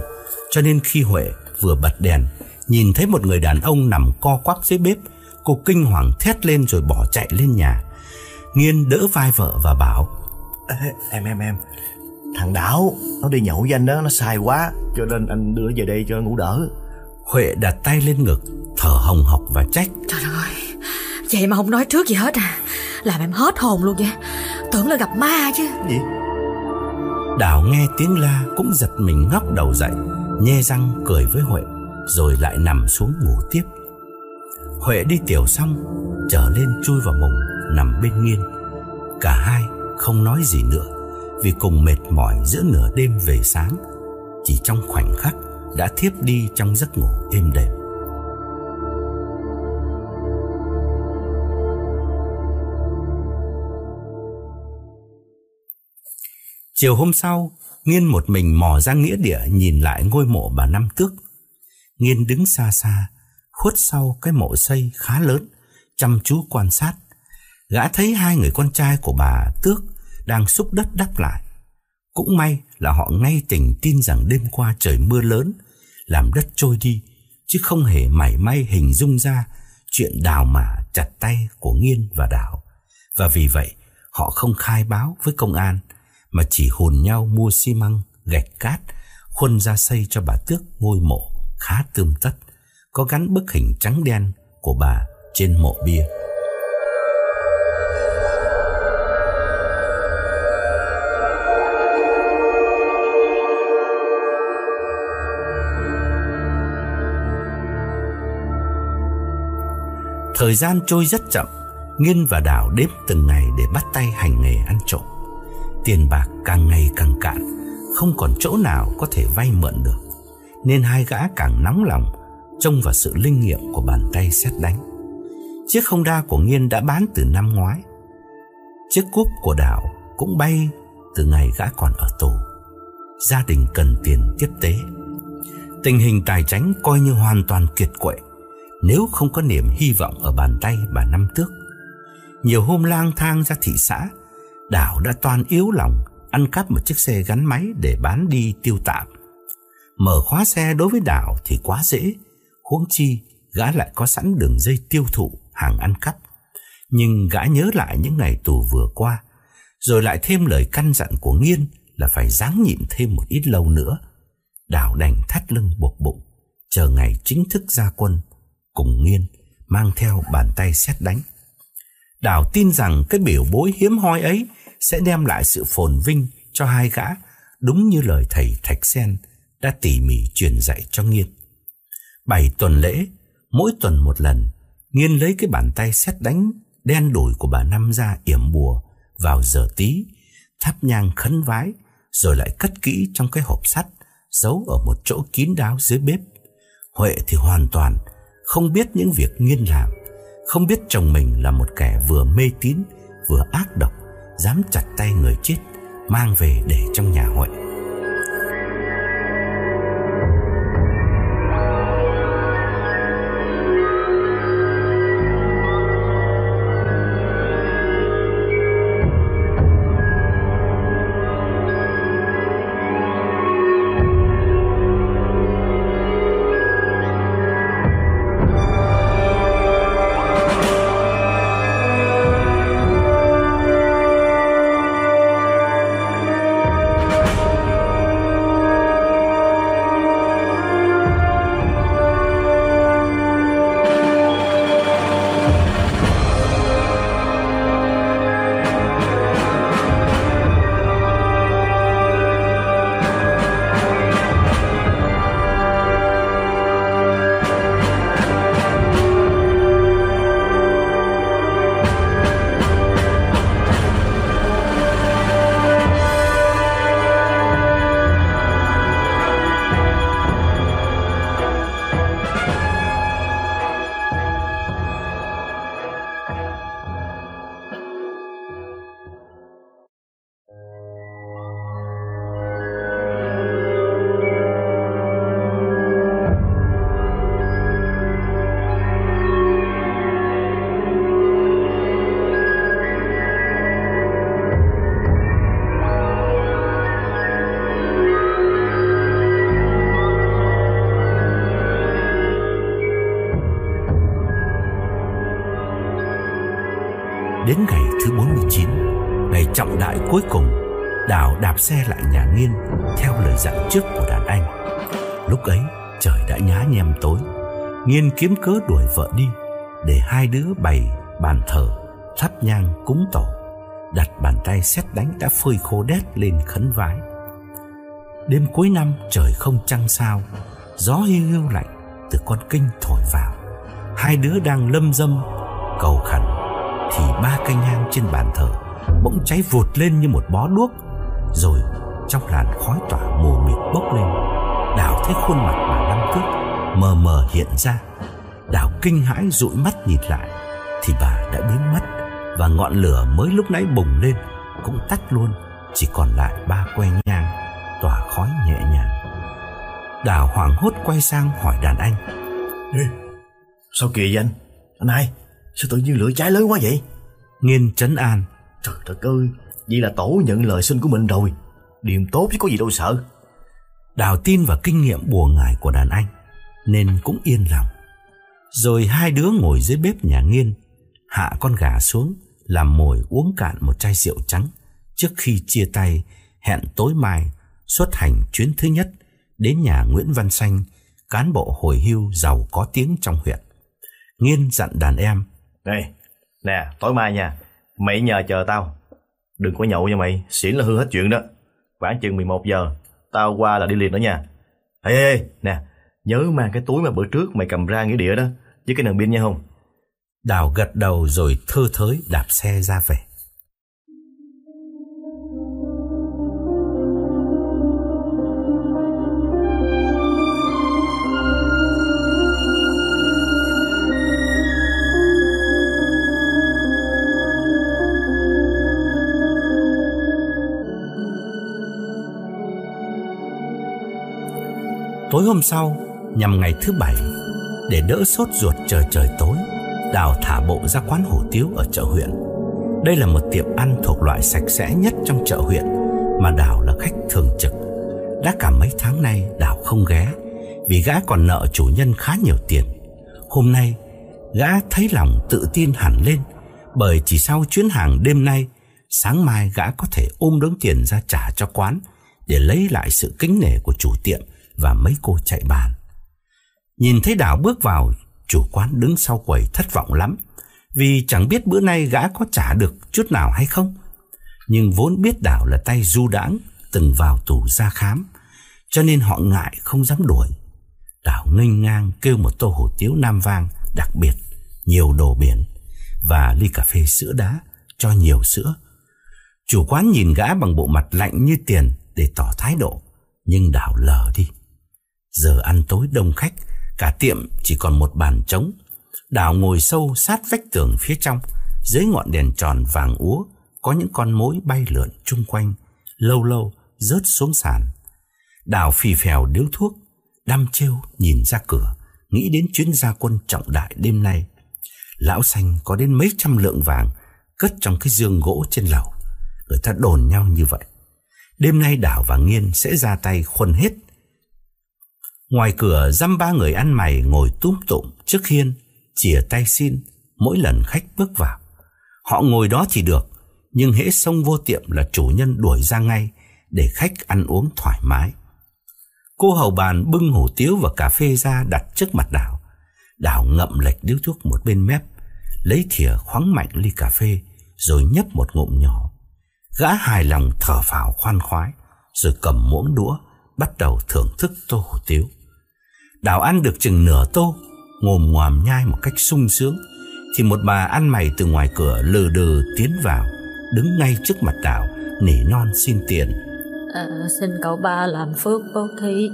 Cho nên khi Huệ vừa bật đèn, nhìn thấy một người đàn ông nằm co quắp dưới bếp, cô kinh hoàng thét lên rồi bỏ chạy lên nhà. Nghiên đỡ vai vợ và bảo Ê, Em em em Thằng Đảo Nó đi nhậu với anh đó Nó sai quá Cho nên anh đưa về đây cho ngủ đỡ Huệ đặt tay lên ngực Thở hồng hộc và trách Trời ơi, vậy mà không nói trước gì hết à. Làm em hết hồn luôn vậy. Tưởng là gặp ma chứ. Gì Đào nghe tiếng la cũng giật mình ngóc đầu dậy, Nhe răng cười với Huệ, Rồi lại nằm xuống ngủ tiếp. Huệ đi tiểu xong, Trở lên chui vào mùng, Nằm bên nghiên Cả hai không nói gì nữa, Vì cùng mệt mỏi giữa nửa đêm về sáng. Chỉ trong khoảnh khắc, Đã thiếp đi trong giấc ngủ êm đềm. Chiều hôm sau, Nghiên một mình mò ra nghĩa địa nhìn lại ngôi mộ bà Năm Tước. Nghiên đứng xa xa, khuất sau cái mộ xây khá lớn, chăm chú quan sát. Gã thấy hai người con trai của bà Tước đang xúc đất đắp lại. Cũng may là họ ngay tình tin rằng đêm qua trời mưa lớn, làm đất trôi đi, chứ không hề mảy may hình dung ra chuyện đào mả chặt tay của Nghiên và Đào. Và vì vậy, họ không khai báo với công an, mà chỉ hùn nhau mua xi măng, gạch cát, khuân ra xây cho bà Tước ngôi mộ khá tươm tất, có gắn bức hình trắng đen của bà trên mộ bia. Thời gian trôi rất chậm, Nghiên và Đào đếm từng ngày để bắt tay hành nghề ăn trộm. Tiền bạc càng ngày càng cạn, không còn chỗ nào có thể vay mượn được, nên hai gã càng nóng lòng trông vào sự linh nghiệm của bàn tay xét đánh. Chiếc Honda của Nghiên đã bán từ năm ngoái. Chiếc cúp của Đào cũng bay từ ngày gã còn ở tù. Gia đình cần tiền tiếp tế. Tình hình tài chính coi như hoàn toàn kiệt quệ nếu không có niềm hy vọng ở bàn tay bà Năm Tước. Nhiều hôm lang thang ra thị xã, Đảo đã toàn yếu lòng ăn cắp một chiếc xe gắn máy để bán đi tiêu tạm. Mở khóa xe đối với Đảo thì quá dễ, huống chi gã lại có sẵn đường dây tiêu thụ hàng ăn cắp. Nhưng gã nhớ lại những ngày tù vừa qua, rồi lại thêm lời căn dặn của Nghiên là phải ráng nhịn thêm một ít lâu nữa. Đảo đành thắt lưng buộc bụng, chờ ngày chính thức ra quân, cùng Nghiên mang theo bàn tay xét đánh. Đảo tin rằng cái biểu bối hiếm hoi ấy sẽ đem lại sự phồn vinh cho hai gã, đúng như lời thầy Thạch Sen đã tỉ mỉ truyền dạy cho Nghiên. Bảy tuần lễ, mỗi tuần một lần, Nghiên lấy cái bàn tay xét đánh đen đủi của bà Năm ra yểm bùa vào giờ tí, thắp nhang khấn vái, rồi lại cất kỹ trong cái hộp sắt, giấu ở một chỗ kín đáo dưới bếp. Huệ thì hoàn toàn không biết những việc Nghiên làm, không biết chồng mình là một kẻ vừa mê tín, vừa ác độc, dám chặt tay người chết, mang về để trong nhà Huệ. Đến ngày thứ 49 Ngày trọng đại cuối cùng, Đào đạp xe lại nhà nghiên Theo lời dặn trước của đàn anh. Lúc ấy, trời đã nhá nhem tối. Nghiên kiếm cớ đuổi vợ đi, Để hai đứa bày bàn thờ, Thắp nhang cúng tổ, Đặt bàn tay xét đánh đã phơi khô đét lên khấn vái. Đêm cuối năm, trời không trăng sao, Gió hiu hiu lạnh từ con kinh thổi vào. Hai đứa đang lâm dâm, cầu khẩn thì ba cây nhang trên bàn thờ Bỗng cháy vụt lên như một bó đuốc Rồi trong làn khói tỏa mù mịt bốc lên Đào thấy khuôn mặt bà năm trước Mờ mờ hiện ra. Đào kinh hãi dụi mắt nhìn lại Thì bà đã biến mất Và ngọn lửa mới lúc nãy bùng lên Cũng tắt luôn Chỉ còn lại ba que nhang Tỏa khói nhẹ nhàng. Đào hoảng hốt quay sang hỏi đàn anh. Ê, Sao kỳ vậy anh? Anh hai Sao tự nhiên lửa cháy lớn quá vậy? Nghiên trấn an. Trời đất ơi, Vậy là tổ nhận lời xin của mình rồi. Điềm tốt chứ có gì đâu sợ. Đào tin vào kinh nghiệm bùa ngải của đàn anh, Nên cũng yên lòng. Rồi hai đứa ngồi dưới bếp nhà nghiên Hạ con gà xuống, Làm mồi uống cạn một chai rượu trắng, Trước khi chia tay, Hẹn tối mai xuất hành chuyến thứ nhất Đến nhà Nguyễn Văn Xanh, Cán bộ hồi hưu giàu có tiếng trong huyện. Nghiên dặn đàn em này Nè, tối mai nha. Mày nhờ chờ tao. Đừng có nhậu nha mày, Xỉn là hư hết chuyện đó. Khoảng chừng 11 giờ, Tao qua là đi liền đó nha. Ê ê ê, Nè, Nhớ mang cái túi mà bữa trước mày cầm ra nghĩa địa đó, Với cái nền pin nha không? Đào gật đầu rồi thơ thới đạp xe ra về. Tối hôm sau, nhằm ngày thứ bảy, để đỡ sốt ruột trời trời tối, Đào thả bộ ra quán hủ tiếu ở chợ huyện. Đây là một tiệm ăn thuộc loại sạch sẽ nhất trong chợ huyện, mà Đào là khách thường trực. Đã cả mấy tháng nay Đào không ghé, vì gã còn nợ chủ nhân khá nhiều tiền. Hôm nay, gã thấy lòng tự tin hẳn lên, bởi chỉ sau chuyến hàng đêm nay, sáng mai gã có thể ôm đống tiền ra trả cho quán để lấy lại sự kính nể của chủ tiệm và mấy cô chạy bàn. Nhìn thấy Đào bước vào, chủ quán đứng sau quầy thất vọng lắm, vì chẳng biết bữa nay gã có trả được chút nào hay không. Nhưng vốn biết Đào là tay du đãng, từng vào tù ra khám, cho nên họ ngại không dám đuổi. Đào nghênh ngang kêu một tô hủ tiếu nam vang đặc biệt, nhiều đồ biển và ly cà phê sữa đá cho nhiều sữa. Chủ quán nhìn gã bằng bộ mặt lạnh như tiền để tỏ thái độ, nhưng Đào lờ đi. Giờ ăn tối đông khách, cả tiệm chỉ còn một bàn trống. Đào ngồi sâu sát vách tường phía trong, dưới ngọn đèn tròn vàng úa, có những con mối bay lượn chung quanh, lâu lâu rớt xuống sàn. Đào phì phèo điếu thuốc, đăm trêu nhìn ra cửa, nghĩ đến chuyến gia quân trọng đại đêm nay. Lão xanh có đến mấy trăm lượng vàng cất trong cái giường gỗ trên lầu. Người ta đồn nhau như vậy. Đêm nay Đào và Nghiên sẽ ra tay khuân hết Ngoài cửa dăm ba người ăn mày ngồi túm tụm trước hiên, chìa tay xin mỗi lần khách bước vào. Họ ngồi đó thì được, nhưng hễ xông vô tiệm là chủ nhân đuổi ra ngay để khách ăn uống thoải mái. Cô hầu bàn bưng hủ tiếu và cà phê ra đặt trước mặt Đào. Đào ngậm lệch điếu thuốc một bên mép, lấy thìa khoáng mạnh ly cà phê rồi nhấp một ngụm nhỏ. Gã hài lòng thở phào khoan khoái, rồi cầm muỗng đũa, bắt đầu thưởng thức tô hủ tiếu. Đào ăn được chừng nửa tô, ngồm ngoàm nhai một cách sung sướng, thì một bà ăn mày từ ngoài cửa lừ đừ tiến vào, đứng ngay trước mặt Đào, nỉ non xin tiền. À, xin cậu ba làm phước bố thí,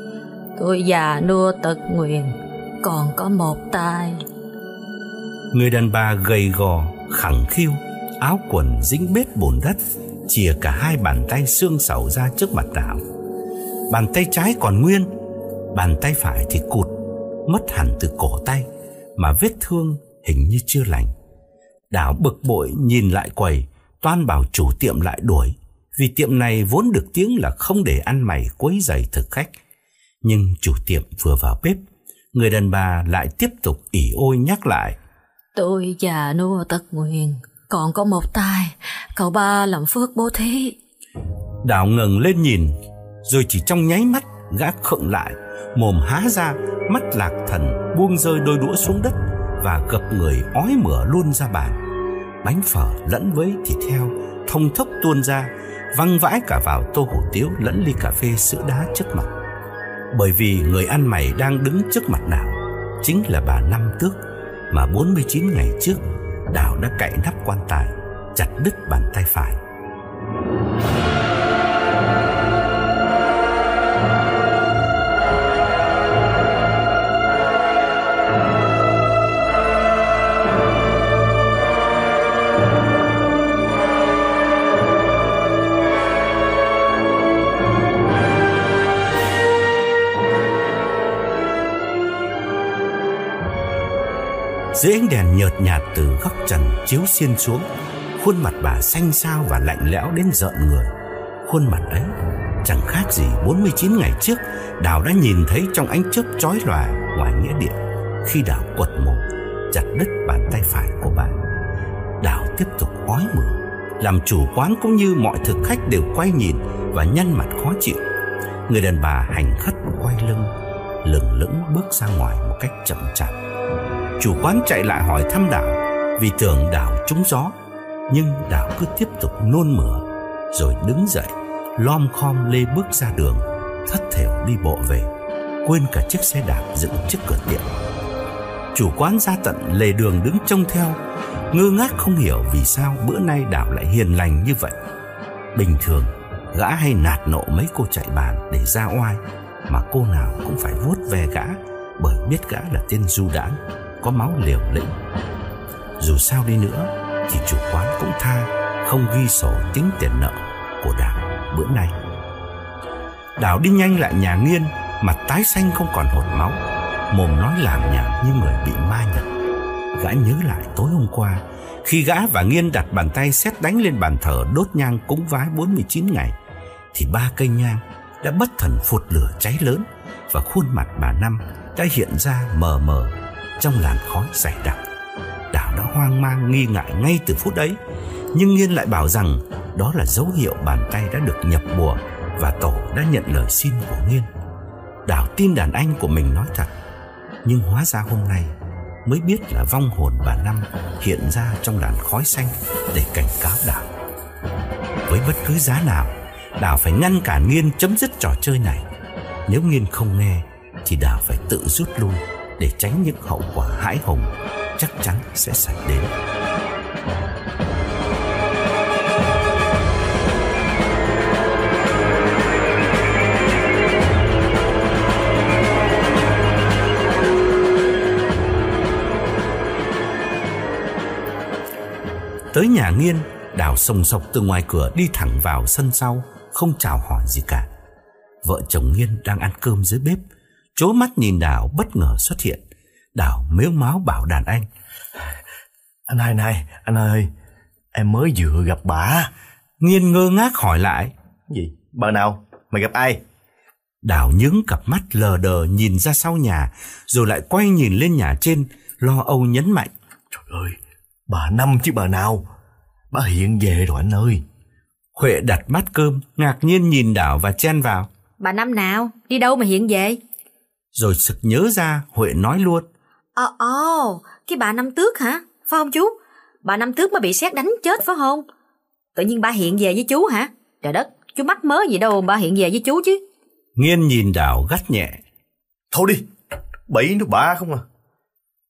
tôi già nua tật nguyền, còn có một tay. Người đàn bà gầy gò, khẳng khiu, áo quần dính bết bùn đất, chìa cả hai bàn tay xương sầu ra trước mặt Đào. Bàn tay trái còn nguyên, bàn tay phải thì cụt, mất hẳn từ cổ tay, mà vết thương hình như chưa lành. Đào bực bội nhìn lại quầy, toan bảo chủ tiệm lại đuổi, vì tiệm này vốn được tiếng là không để ăn mày quấy rầy thực khách. Nhưng chủ tiệm vừa vào bếp, người đàn bà lại tiếp tục ỉ ôi nhắc lại. Tôi già nua tật nguyền, còn có một tay Cậu ba làm phước bố thí Đào ngừng lên nhìn rồi chỉ trong nháy mắt Gã khựng lại, Mồm há ra, Mắt lạc thần buông rơi đôi đũa xuống đất Và gập người ói mửa luôn ra bàn. Bánh phở lẫn với thịt heo Thông thốc tuôn ra, Văng vãi cả vào tô hủ tiếu Lẫn ly cà phê sữa đá trước mặt. Bởi vì người ăn mày đang đứng trước mặt nào Chính là bà Năm Tước Mà 49 ngày trước Đào đã cạy nắp quan tài, Chặt đứt bàn tay phải. Dưới ánh đèn nhợt nhạt từ góc trần chiếu xiên xuống, Khuôn mặt bà xanh xao và lạnh lẽo đến rợn người. Khuôn mặt ấy chẳng khác gì 49 ngày trước, Đào đã nhìn thấy trong ánh chớp chói lòa ngoài nghĩa địa. Khi Đào quật mồm, chặt đứt bàn tay phải của bà, Đào tiếp tục ói mửa. Làm chủ quán cũng như mọi thực khách đều quay nhìn và nhăn mặt khó chịu. Người đàn bà hành khất quay lưng, Lừng lững bước ra ngoài một cách chậm chạp. Chủ quán chạy lại hỏi thăm đảo Vì tưởng đảo trúng gió, Nhưng đảo cứ tiếp tục nôn mửa, Rồi đứng dậy, Lom khom lê bước ra đường, Thất thểu đi bộ về, Quên cả chiếc xe đạp dựng trước cửa tiệm. Chủ quán ra tận lề đường đứng trông theo, Ngơ ngác không hiểu vì sao bữa nay đảo lại hiền lành như vậy. Bình thường, Gã hay nạt nộ mấy cô chạy bàn để ra oai, Mà cô nào cũng phải vuốt về gã, Bởi biết gã là tên du đãng có máu liều lĩnh. Dù sao đi nữa thì chủ quán cũng tha không ghi sổ tính tiền nợ của Đào bữa nay. Đào đi nhanh lại nhà nghiên, mặt tái xanh không còn hột máu, mồm nói làm nhảm như người bị ma nhập. Gã nhớ lại tối hôm qua, khi gã và nghiên đặt bàn tay xét đánh lên bàn thờ đốt nhang cúng vái 49 ngày, thì ba cây nhang đã bất thần phụt lửa cháy lớn và khuôn mặt bà Năm đã hiện ra mờ mờ trong làn khói dày đặc. đảo đã hoang mang nghi ngại ngay từ phút ấy, nhưng Nghiên lại bảo rằng đó là dấu hiệu bàn tay đã được nhập bùa và tổ đã nhận lời xin của Nghiên. đảo tin đàn anh của mình nói thật, nhưng hóa ra hôm nay mới biết là vong hồn bà Năm hiện ra trong làn khói xanh để cảnh cáo đảo. Với bất cứ giá nào, đảo phải ngăn cản Nghiên chấm dứt trò chơi này. Nếu Nghiên không nghe, thì đảo phải tự rút lui để tránh những hậu quả hãi hùng chắc chắn sẽ xảy đến. Tới nhà nghiên, Đào sông sộc từ ngoài cửa đi thẳng vào sân sau, không chào hỏi gì cả. Vợ chồng Nghiên đang ăn cơm dưới bếp, chố mắt nhìn Đào bất ngờ xuất hiện. Đào mếu máu bảo đàn anh. Anh hai này, anh ơi, em mới vừa gặp bà. Nghiên ngơ ngác hỏi lại. Gì? Bà nào? Mày gặp ai? Đào nhướng cặp mắt lờ đờ nhìn ra sau nhà, rồi lại quay nhìn lên nhà trên, lo âu nhấn mạnh. Trời ơi, bà Năm chứ bà nào? Bà hiện về rồi anh ơi. Huệ đặt bát cơm, ngạc nhiên nhìn Đào và chen vào. Bà Năm nào? Đi đâu mà hiện về? Rồi sực nhớ ra, Huệ nói luôn. Ồ, ồ, cái bà Năm Tước hả? Phải không chú? Bà Năm Tước mới bị xét đánh chết phải không? Tự nhiên bà hiện về với chú hả? Trời đất, chú mắc mớ gì đâu bà hiện về với chú chứ. Nghiên nhìn Đào gắt nhẹ. Thôi đi, bậy nó bà không à.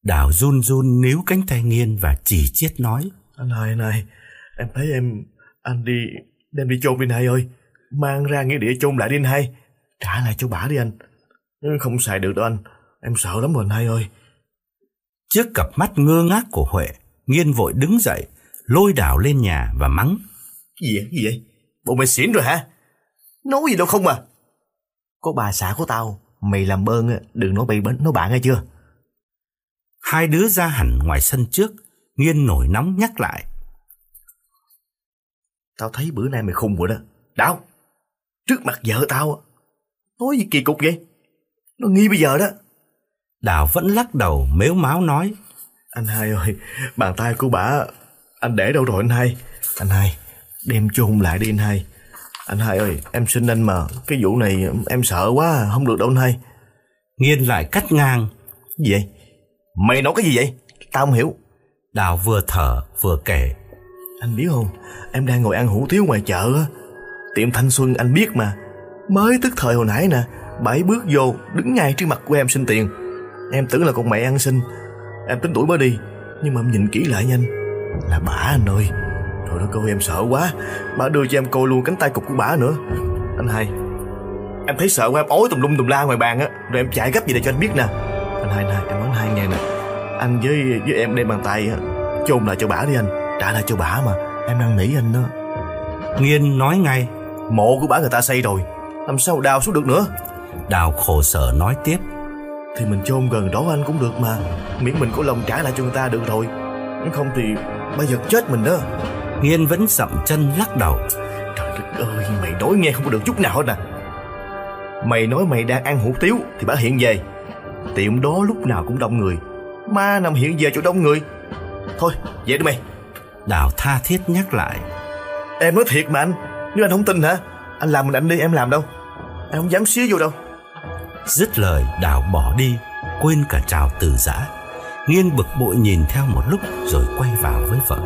Đào run run níu cánh tay Nghiên và chỉ chiết nói. Anh ơi, anh ơi, em thấy em, anh đi, đem đi chôn đi này ơi. Mang ra nghĩa địa chôn lại đi anh hai. Trả lại cho bà đi anh. Không xài được đâu anh, em sợ lắm rồi hai ơi. Trước cặp mắt ngơ ngác của Huệ, Nghiên vội đứng dậy, lôi Đào lên nhà và mắng. Gì vậy? Gì vậy? Bộ mày xỉn rồi hả? Nói gì đâu không à? Có bà xã của tao, mày làm bơn đừng nói bậy bấn nói bạn nghe chưa? Hai đứa ra hẳn ngoài sân trước, Nghiên nổi nóng nhắc lại. Tao thấy bữa nay mày khùng rồi đó. Đào, trước mặt vợ tao, nói gì kỳ cục vậy? Nó nghi bây giờ đó. Đào vẫn lắc đầu mếu máo nói. Anh hai ơi, bàn tay của bà Anh để đâu rồi anh hai? Anh hai Đem chôn lại đi anh hai. Anh hai ơi em xin anh mà Cái vụ này em sợ quá Không được đâu anh hai. Nghiên lại cắt ngang. Gì vậy? Mày nói cái gì vậy? Tao không hiểu. Đào vừa thở vừa kể. Anh biết không Em đang ngồi ăn hủ tiếu ngoài chợ á. Tiệm Thanh Xuân anh biết mà. Mới tức thời hồi nãy nè Bà ấy bước vô đứng ngay trước mặt của em xin tiền. Em tưởng là con mẹ ăn xin. Em tính đuổi bà đi Nhưng mà em nhìn kỹ lại nhanh. Là bà anh ơi. Trời đất ơi em sợ quá. Bà đưa cho em coi luôn cánh tay cục của bà nữa. Anh hai Em thấy sợ quá em ối tùm lum tùm la ngoài bàn á. Rồi em chạy gấp gì để cho anh biết nè. Anh hai này em nói hai nghe nè. Anh với với em đem bàn tay á, chôn lại cho bà đi anh. Trả lại cho bà mà. Em đang nỉ anh đó. Nghiên nói ngay. Mộ của bà người ta xây rồi. Làm sao đào xuống được nữa Đào khổ sở nói tiếp. Thì mình chôn gần đó anh cũng được mà. Miễn mình có lòng trả lại cho người ta được rồi. Không thì bây giờ chết mình đó. Nghiên vẫn dậm chân lắc đầu. Trời đất ơi mày nói nghe không có được chút nào hết nè. Mày nói mày đang ăn hủ tiếu Thì bà hiện về. Tiệm đó lúc nào cũng đông người. Ma nằm hiện về chỗ đông người. Thôi về đi mày. Đào tha thiết nhắc lại. Em nói thiệt mà anh. Nếu anh không tin hả? Anh làm mình anh đi em làm đâu. Em không dám xía vô đâu Dứt lời Đào bỏ đi, Quên cả chào từ giã. Nghiên bực bội nhìn theo một lúc Rồi quay vào với vợ.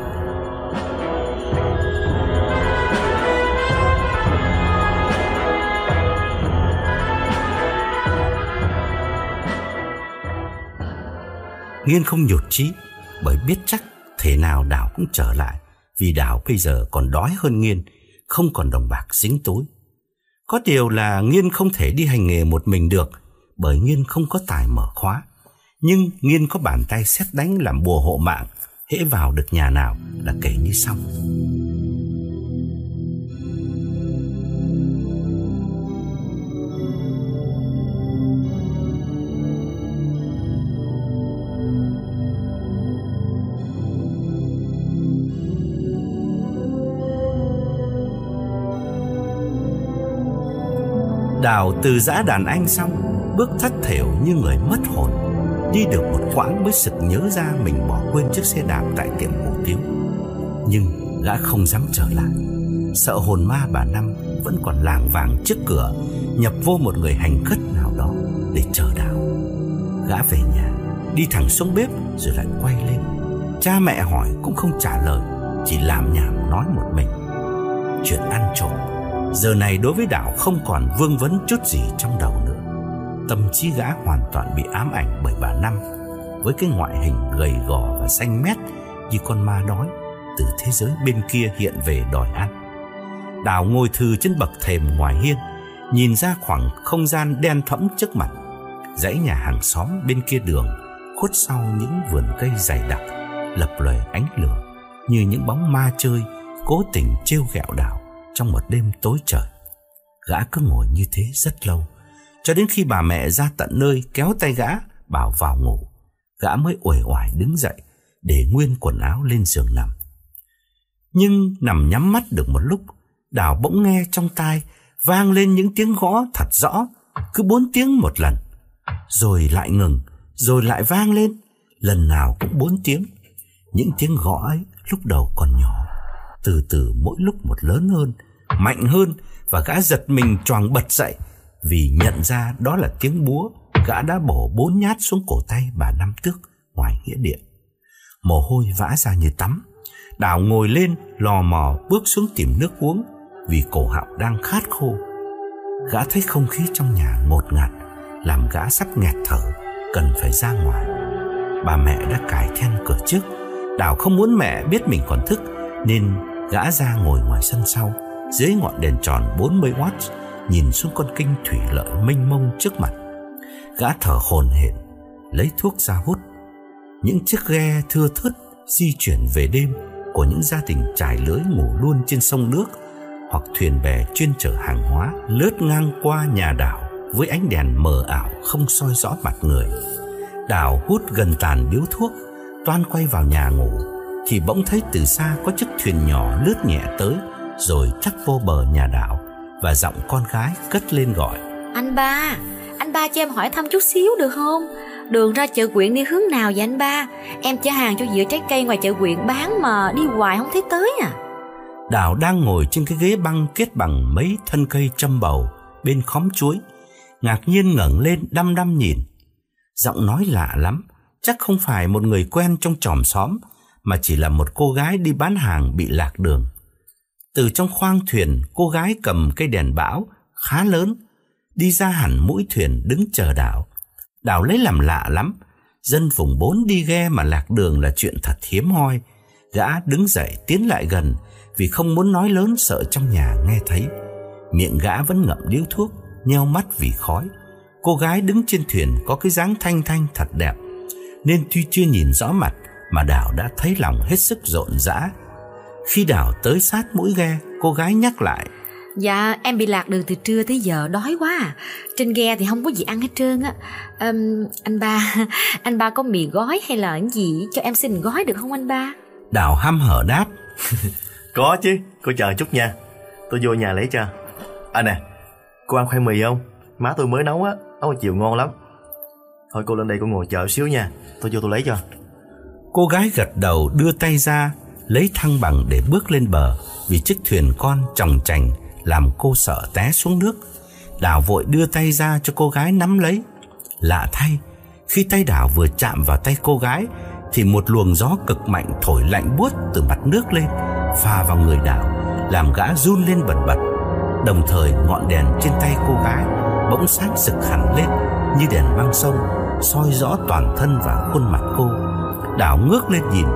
Nghiên không nhột chí, Bởi biết chắc Thế nào Đào cũng trở lại, Vì Đào bây giờ còn đói hơn Nghiên Không còn đồng bạc dính túi. Có điều là Nghiên không thể đi hành nghề một mình được, Bởi Nghiên không có tài mở khóa. Nhưng Nghiên có bàn tay xét đánh làm bùa hộ mạng, Hễ vào được nhà nào là kể như xong Đào từ giã đàn anh xong, Bước thất thểu như người mất hồn, Đi được một quãng mới sực nhớ ra Mình bỏ quên chiếc xe đạp tại tiệm hủ tiếu. Nhưng gã không dám trở lại. Sợ hồn ma bà Năm Vẫn còn làng vàng trước cửa, Nhập vô một người hành khất nào đó Để chờ đào. Gã về nhà, Đi thẳng xuống bếp rồi lại quay lên. Cha mẹ hỏi cũng không trả lời, Chỉ làm nhảm nói một mình. Chuyện ăn trộm Giờ này đối với Đảo không còn vương vấn chút gì trong đầu nữa. Tâm trí gã hoàn toàn bị ám ảnh bởi bà Năm, Với cái ngoại hình gầy gò và xanh mét Như con ma đói Từ thế giới bên kia hiện về đòi ăn. Đào ngồi thư trên bậc thềm ngoài hiên, Nhìn ra khoảng không gian đen thẫm trước mặt, Dãy nhà hàng xóm bên kia đường, Khuất sau những vườn cây dày đặc, Lập lòe ánh lửa Như những bóng ma chơi Cố tình trêu ghẹo đào trong một đêm tối trời. Gã cứ ngồi như thế rất lâu, cho đến khi bà mẹ ra tận nơi kéo tay gã bảo vào ngủ, gã mới uể oải đứng dậy để nguyên quần áo lên giường nằm. Nhưng nằm nhắm mắt được một lúc, Đào bỗng nghe trong tai vang lên những tiếng gõ thật rõ, cứ bốn tiếng một lần, rồi lại ngừng, rồi lại vang lên, lần nào cũng bốn tiếng. Những tiếng gõ ấy lúc đầu còn nhỏ, từ từ mỗi lúc một lớn hơn, mạnh hơn và gã giật mình choàng bật dậy vì nhận ra đó là tiếng búa gã đã bổ bốn nhát xuống cổ tay bà Năm Tước ngoài nghĩa điện. Mồ hôi vã ra như tắm. Đào ngồi lên, lò mò bước xuống tìm nước uống vì cổ họng đang khát khô. Gã thấy không khí trong nhà ngột ngạt, làm gã sắp nghẹt thở, cần phải ra ngoài. Bà mẹ đã cài then cửa trước. Đào không muốn mẹ biết mình còn thức, nên gã ra ngồi ngoài sân sau dưới ngọn đèn tròn 40W nhìn xuống con kinh thủy lợi mênh mông trước mặt. Gã thở hồn hển, lấy thuốc ra hút. Những chiếc ghe thưa thớt di chuyển về đêm của những gia đình trải lưới ngủ luôn trên sông nước hoặc thuyền bè chuyên chở hàng hóa lướt ngang qua nhà đảo với ánh đèn mờ ảo không soi rõ mặt người. Đào hút gần tàn điếu thuốc, toan quay vào nhà ngủ thì bỗng thấy từ xa có chiếc thuyền nhỏ lướt nhẹ tới rồi chắc vô bờ nhà đảo và giọng con gái cất lên gọi Anh ba Anh ba cho em hỏi thăm chút xíu được không Đường ra chợ quyện đi hướng nào vậy anh ba Em chở hàng cho dĩa trái cây ngoài chợ quyện bán mà đi hoài không thấy tới à Đào đang ngồi trên cái ghế băng kết bằng mấy thân cây châm bầu bên khóm chuối. Ngạc nhiên ngẩng lên đăm đăm nhìn. Giọng nói lạ lắm, chắc không phải một người quen trong tròm xóm, mà chỉ là một cô gái đi bán hàng bị lạc đường. Từ trong khoang thuyền, cô gái cầm cây đèn bão khá lớn, đi ra hẳn mũi thuyền đứng chờ đảo. Đảo lấy làm lạ lắm, dân vùng bốn đi ghe mà lạc đường là chuyện thật hiếm hoi. Gã đứng dậy tiến lại gần vì không muốn nói lớn sợ trong nhà nghe thấy. Miệng gã vẫn ngậm điếu thuốc, nheo mắt vì khói. Cô gái đứng trên thuyền có cái dáng thanh thanh thật đẹp, nên tuy chưa nhìn rõ mặt mà Đào đã thấy lòng hết sức rộn rã. Khi Đào tới sát mũi ghe, cô gái nhắc lại. Dạ em bị lạc đường từ trưa tới giờ đói quá à. Trên ghe thì không có gì ăn hết trơn á. Um, Anh ba Anh ba có mì gói hay là cái gì cho em xin gói được không anh ba? Đào hăm hở đáp. Có chứ, cô chờ chút nha. Tôi vô nhà lấy cho. À nè, cô ăn khoai mì không? Má tôi mới nấu á, nấu chiều ngon lắm. Thôi cô lên đây cô ngồi chờ xíu nha. Tôi vô tôi lấy cho. Cô gái gật đầu đưa tay ra Lấy thăng bằng để bước lên bờ Vì chiếc thuyền con tròng trành Làm cô sợ té xuống nước. Đào vội đưa tay ra cho cô gái nắm lấy. Lạ thay, Khi tay Đào vừa chạm vào tay cô gái, Thì một luồng gió cực mạnh thổi lạnh buốt từ mặt nước lên, Pha vào người Đào, Làm gã run lên bần bật. Đồng thời, ngọn đèn trên tay cô gái Bỗng sáng sực hẳn lên Như đèn băng sông, soi rõ toàn thân và khuôn mặt cô. Đảo ngước lên nhìn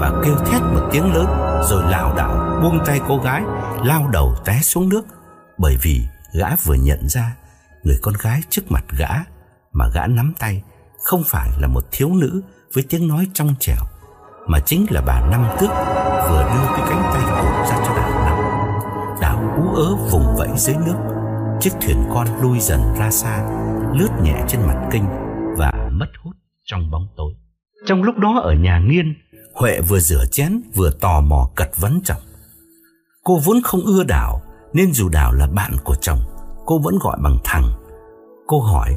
Và kêu thét một tiếng lớn, Rồi lảo đảo buông tay cô gái, Lao đầu té xuống nước. Bởi vì gã vừa nhận ra Người con gái trước mặt gã Mà gã nắm tay Không phải là một thiếu nữ Với tiếng nói trong trẻo, Mà chính là bà Năm Tước Vừa đưa cái cánh tay cổ ra cho đảo nằm Đảo ú ớ vùng vẫy dưới nước, Chiếc thuyền con lui dần ra xa, Lướt nhẹ trên mặt kinh Và mất hút trong bóng tối. Trong lúc đó ở nhà nghiên Huệ vừa rửa chén vừa tò mò cật vấn chồng. Cô vốn không ưa Đào Nên dù Đào là bạn của chồng Cô vẫn gọi bằng thằng. Cô hỏi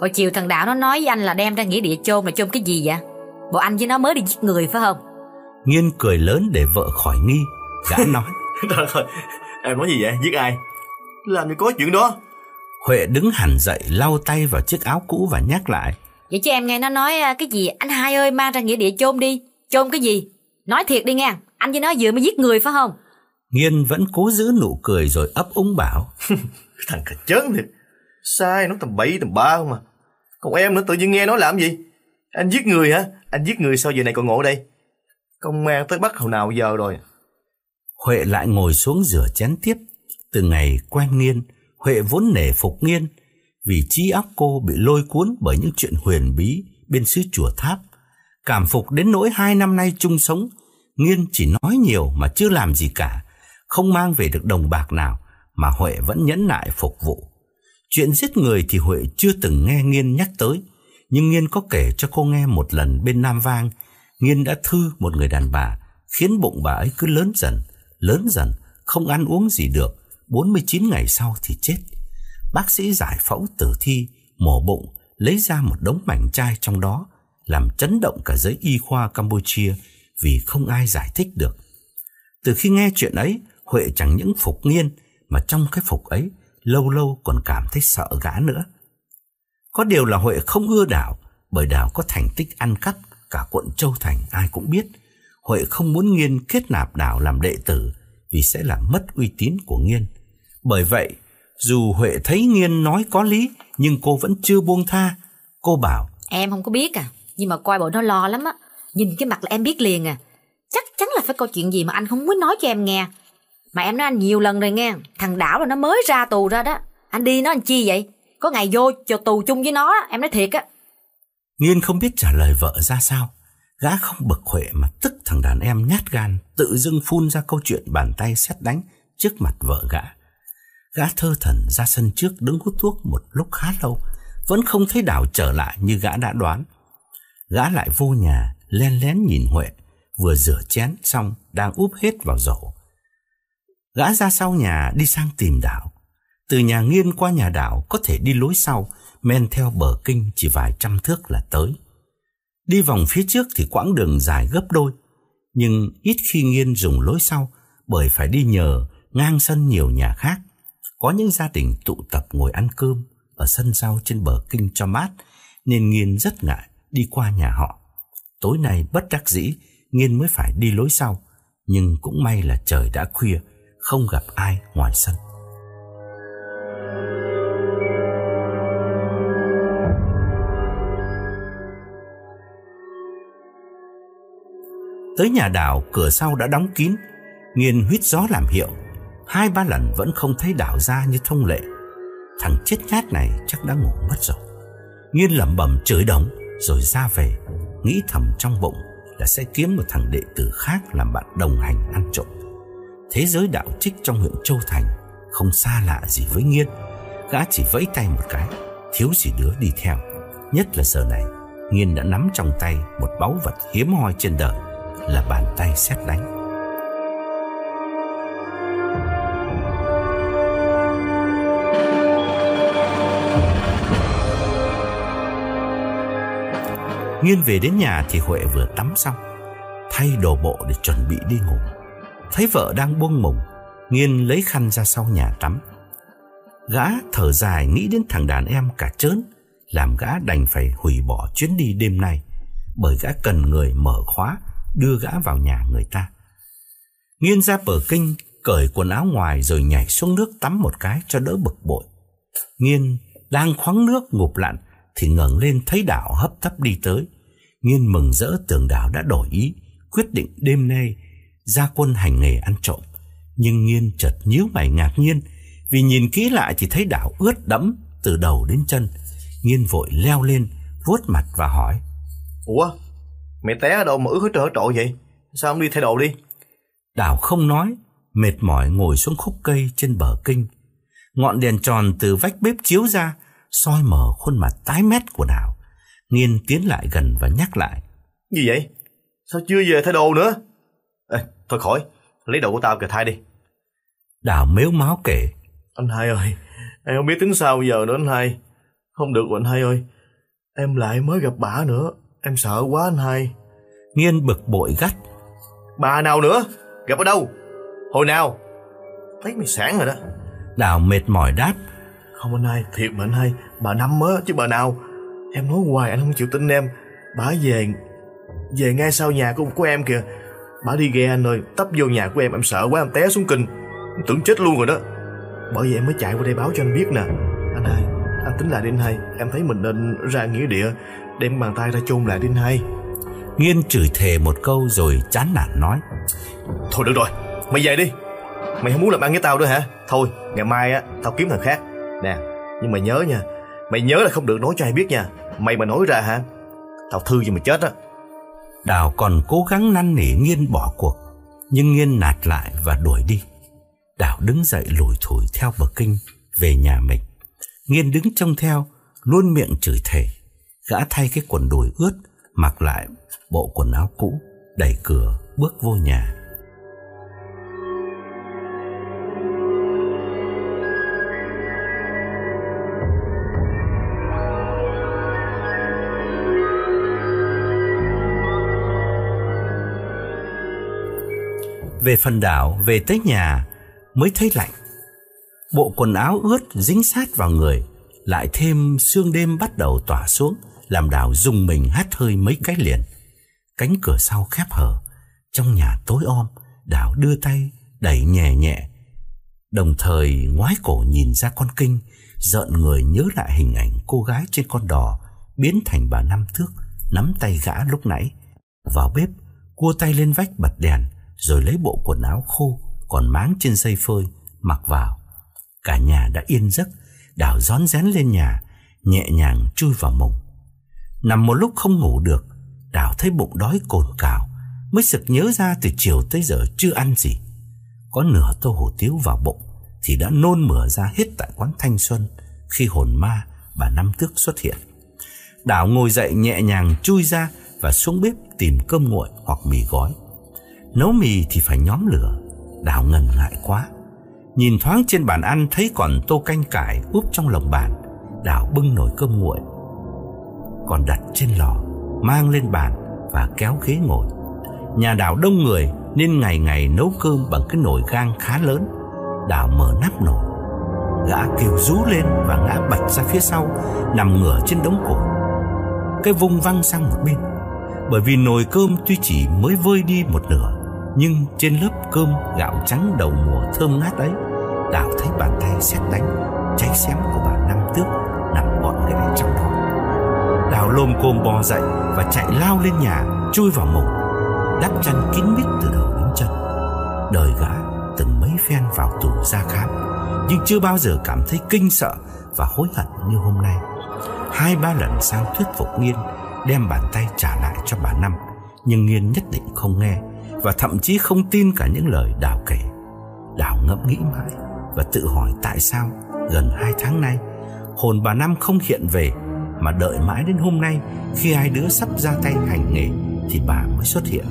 Hồi chiều thằng Đạo nó nói với anh là đem ra nghĩa địa chôn là chôn cái gì vậy? Bộ anh với nó mới đi giết người phải không? Nghiên cười lớn để vợ khỏi nghi Gã nói. Trời ơi, em nói gì vậy? Giết ai? Làm gì có chuyện đó? Huệ đứng hẳn dậy lau tay vào chiếc áo cũ và nhắc lại Vậy chứ em nghe nó nói à, cái gì Anh hai ơi mang ra nghĩa địa chôn đi. Chôn cái gì? Nói thiệt đi nghe. Anh với nó vừa mới giết người phải không? Nghiên vẫn cố giữ nụ cười rồi ấp úng bảo. Thằng cả chớn thiệt Sai nó tầm bậy tầm ba không à. Còn em nữa tự nhiên nghe nói làm gì? Anh giết người hả? Anh giết người sao giờ này còn ngộ đây? Công an tới bắt hồi nào giờ rồi? Huệ lại ngồi xuống rửa chén tiếp. Từ ngày quen Nghiên Huệ vốn nể phục Nghiên vì trí óc cô bị lôi cuốn bởi những chuyện huyền bí bên xứ chùa tháp. Cảm phục đến nỗi hai năm nay chung sống, Nghiên chỉ nói nhiều mà chưa làm gì cả, Không mang về được đồng bạc nào Mà Huệ vẫn nhẫn nại phục vụ. Chuyện giết người thì Huệ chưa từng nghe Nghiên nhắc tới, Nhưng Nghiên có kể cho cô nghe một lần bên Nam Vang. Nghiên đã thư một người đàn bà, Khiến bụng bà ấy cứ lớn dần Lớn dần, Không ăn uống gì được. 49 ngày sau thì chết. Bác sĩ giải phẫu tử thi Mổ bụng Lấy ra một đống mảnh chai trong đó Làm chấn động cả giới y khoa Campuchia Vì không ai giải thích được. Từ khi nghe chuyện ấy Huệ chẳng những phục nghiên Mà trong cái phục ấy Lâu lâu còn cảm thấy sợ gã nữa. Có điều là Huệ không ưa Đảo Bởi Đảo có thành tích ăn cắp Cả quận Châu Thành ai cũng biết. Huệ không muốn Nghiên kết nạp Đảo làm đệ tử vì sẽ làm mất uy tín của Nghiên. Bởi vậy, dù Huệ thấy Nghiên nói có lý, nhưng cô vẫn chưa buông tha. Cô bảo, Em không có biết à, nhưng mà coi bộ nó lo lắm á. Nhìn cái mặt là em biết liền à. Chắc chắn là phải có chuyện gì mà anh không muốn nói cho em nghe. Mà em nói anh nhiều lần rồi nghe, thằng Đảo là nó mới ra tù ra đó. Anh đi nó làm chi vậy? Có ngày vô cho tù chung với nó, em nói thiệt á. Nghiên không biết trả lời vợ ra sao. Gã không bực Huệ mà tức thằng đàn em nhát gan tự dưng phun ra câu chuyện bàn tay xét đánh trước mặt vợ gã. Gã thơ thần ra sân trước đứng hút thuốc một lúc khá lâu, vẫn không thấy Đào trở lại như gã đã đoán. Gã lại vô nhà, len lén nhìn Huệ, vừa rửa chén xong đang úp hết vào rổ. Gã ra sau nhà đi sang tìm đảo Từ nhà nghiên qua nhà đảo có thể đi lối sau, men theo bờ kinh chỉ vài trăm thước là tới. Đi vòng phía trước thì quãng đường dài gấp đôi, nhưng ít khi Nghiên dùng lối sau bởi phải đi nhờ ngang sân nhiều nhà khác. Có những gia đình tụ tập ngồi ăn cơm ở sân sau trên bờ kinh cho mát, nên Nghiên rất ngại đi qua nhà họ. Tối nay bất đắc dĩ, Nghiên mới phải đi lối sau, nhưng cũng may là trời đã khuya, không gặp ai ngoài sân. Tới nhà đảo, cửa sau đã đóng kín, Nghiên huyết gió làm hiệu. Hai ba lần vẫn không thấy đảo ra như thông lệ. Thằng chết nhát này chắc đã ngủ mất rồi. Nghiên lẩm bẩm chửi đống rồi ra về, nghĩ thầm trong bụng là sẽ kiếm một thằng đệ tử khác làm bạn đồng hành ăn trộm. Thế giới đạo trích trong huyện Châu Thành không xa lạ gì với Nghiên. Gã chỉ vẫy tay một cái, thiếu gì đứa đi theo. Nhất là giờ này, Nghiên đã nắm trong tay một báu vật hiếm hoi trên đời là bàn tay xét đánh. Nghiên về đến nhà thì Huệ vừa tắm xong, thay đồ bộ để chuẩn bị đi ngủ. Thấy vợ đang buông mùng, Nghiên lấy khăn ra sau nhà tắm. Gã thở dài nghĩ đến thằng đàn em cả trớn, làm gã đành phải hủy bỏ chuyến đi đêm nay, bởi gã cần người mở khóa đưa gã vào nhà người ta. Nghiên ra bờ kinh, cởi quần áo ngoài rồi nhảy xuống nước tắm một cái cho đỡ bực bội. Nghiên đang khoáng nước ngụp lặn thì ngẩng lên thấy đảo hấp tấp đi tới. Nghiên mừng rỡ tưởng đảo đã đổi ý, quyết định đêm nay ra quân hành nghề ăn trộm. Nhưng Nghiên chợt nhíu mày ngạc nhiên, vì nhìn kỹ lại thì thấy đảo ướt đẫm từ đầu đến chân. Nghiên vội leo lên, vuốt mặt và hỏi. Ủa, mẹ té ở đâu mà ướt hết hết trội vậy? Sao không đi thay đồ đi? Đảo không nói, mệt mỏi ngồi xuống khúc cây trên bờ kinh. Ngọn đèn tròn từ vách bếp chiếu ra, soi mở khuôn mặt tái mét của Đào. Nghiên tiến lại gần và nhắc lại. Gì vậy? Sao chưa về thay đồ nữa? Ê, thôi khỏi, lấy đồ của tao kìa thay đi. Đào mếu máu kể. Anh hai ơi, em không biết tính sao giờ nữa anh hai. Không được rồi anh hai ơi. Em lại mới gặp bà nữa, em sợ quá anh hai. Nghiên bực bội gắt. Bà nào nữa? Gặp ở đâu? Hồi nào? Thấy mày sáng rồi đó. Đào mệt mỏi đáp. Không anh hai, thiệt mà anh hai, bà Năm á, chứ bà nào. Em nói hoài anh không chịu tin em. Bà về, về ngay sau nhà của, của em kìa. Bà đi ghe anh ơi, tấp vô nhà của em, em sợ quá, em té xuống kinh. Em tưởng chết luôn rồi đó. Bởi vậy em mới chạy qua đây báo cho anh biết nè. Anh hai, anh tính lại đi anh hai. Em thấy mình nên ra nghĩa địa, đem bàn tay ra chôn lại đi anh hai. Nghiên chửi thề một câu rồi chán nản nói. Thôi được rồi, mày về đi. Mày không muốn làm ăn với tao nữa hả? Thôi, ngày mai á, tao kiếm thằng khác. Nè, nhưng mà nhớ nha, mày nhớ là không được nói cho ai biết nha. Mày mà nói ra hả? Tao thư cho mày chết á. Đào còn cố gắng năn nỉ Nghiên bỏ cuộc, nhưng Nghiên nạt lại và đuổi đi. Đào đứng dậy lủi thủi theo bờ kinh về nhà mình. Nghiên đứng trông theo, luôn miệng chửi thề. Gã thay cái quần đùi ướt, mặc lại bộ quần áo cũ, đẩy cửa bước vô nhà. Về phần đảo, về tới nhà mới thấy lạnh. Bộ quần áo ướt dính sát vào người, lại thêm sương đêm bắt đầu tỏa xuống, làm đảo dùng mình hắt hơi mấy cái liền. Cánh cửa sau khép hở, trong nhà tối om, đảo đưa tay đẩy nhẹ nhẹ. Đồng thời ngoái cổ nhìn ra con kinh, giận người nhớ lại hình ảnh cô gái trên con đò biến thành bà năm thước, nắm tay gã lúc nãy. Vào bếp, cua tay lên vách bật đèn, rồi lấy bộ quần áo khô còn máng trên dây phơi mặc vào. Cả nhà đã yên giấc, đào rón rén lên nhà, nhẹ nhàng chui vào mùng. Nằm một lúc không ngủ được, đào thấy bụng đói cồn cào, mới sực nhớ ra từ chiều tới giờ chưa ăn gì. Có nửa tô hủ tiếu vào bụng thì đã nôn mửa ra hết tại quán Thanh Xuân khi hồn ma bà Năm Tước xuất hiện. đào ngồi dậy nhẹ nhàng chui ra và xuống bếp tìm cơm nguội hoặc mì gói. Nấu mì thì phải nhóm lửa. Đào ngần ngại quá. Nhìn thoáng trên bàn ăn Thấy còn tô canh cải úp trong lồng bàn. Đào bưng nồi cơm nguội. Còn đặt trên lò, Mang lên bàn và kéo ghế ngồi. Nhà Đào đông người Nên ngày ngày nấu cơm bằng cái nồi gang khá lớn. Đào mở nắp nồi. Gã kêu rú lên và ngã bật ra phía sau, Nằm ngửa trên đống cổ Cái vung văng sang một bên. Bởi vì nồi cơm tuy chỉ mới vơi đi một nửa nhưng trên lớp cơm gạo trắng đầu mùa thơm ngát ấy, Đào thấy bàn tay xét đánh, Cháy xém của bà năm tước Nằm gọn ghẽ trong đó. Đào lôm côm bò dậy Và chạy lao lên nhà, Chui vào mùng, Đắp chăn kín mít từ đầu đến chân. Đời gã từng mấy phen vào tù ra khám, Nhưng chưa bao giờ cảm thấy kinh sợ Và hối hận như hôm nay. Hai ba lần sang thuyết phục Nghiên Đem bàn tay trả lại cho bà Năm, Nhưng Nghiên nhất định không nghe. Và thậm chí không tin cả những lời Đào kể. Đào ngẫm nghĩ mãi Và tự hỏi tại sao Gần hai tháng nay Hồn bà Năm không hiện về Mà đợi mãi đến hôm nay Khi hai đứa sắp ra tay hành nghề Thì bà mới xuất hiện.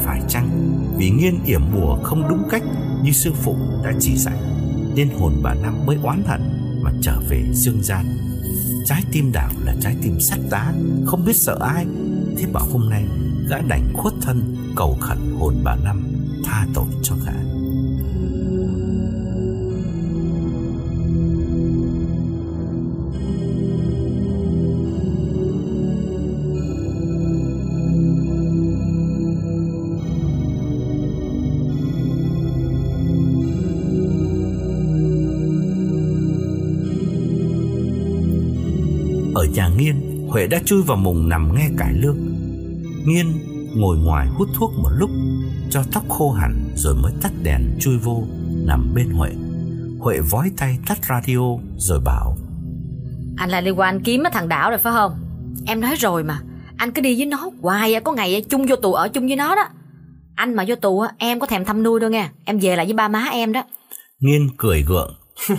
Phải chăng vì nghiên yểm bùa không đúng cách Như sư phụ đã chỉ dạy Nên hồn bà Năm mới oán hận Mà trở về dương gian? Trái tim đảo là trái tim sắt đá, Không biết sợ ai. Thế bảo hôm nay gã đành khuất thân Cầu khẩn hồn bà Năm Tha tội cho gã. Ở nhà Nghiên, Huệ đã chui vào mùng nằm nghe cải lương. Nghiên ngồi ngoài hút thuốc một lúc Cho tóc khô hẳn Rồi mới tắt đèn chui vô Nằm bên Huệ. Huệ vói tay tắt radio Rồi bảo Anh lại đi qua anh kiếm cái thằng Đảo rồi phải không? Em nói rồi mà Anh cứ đi với nó hoài Có ngày chung vô tù ở chung với nó đó. Anh mà vô tù em có thèm thăm nuôi đâu nha Em về lại với ba má em đó. Nghiên cười gượng.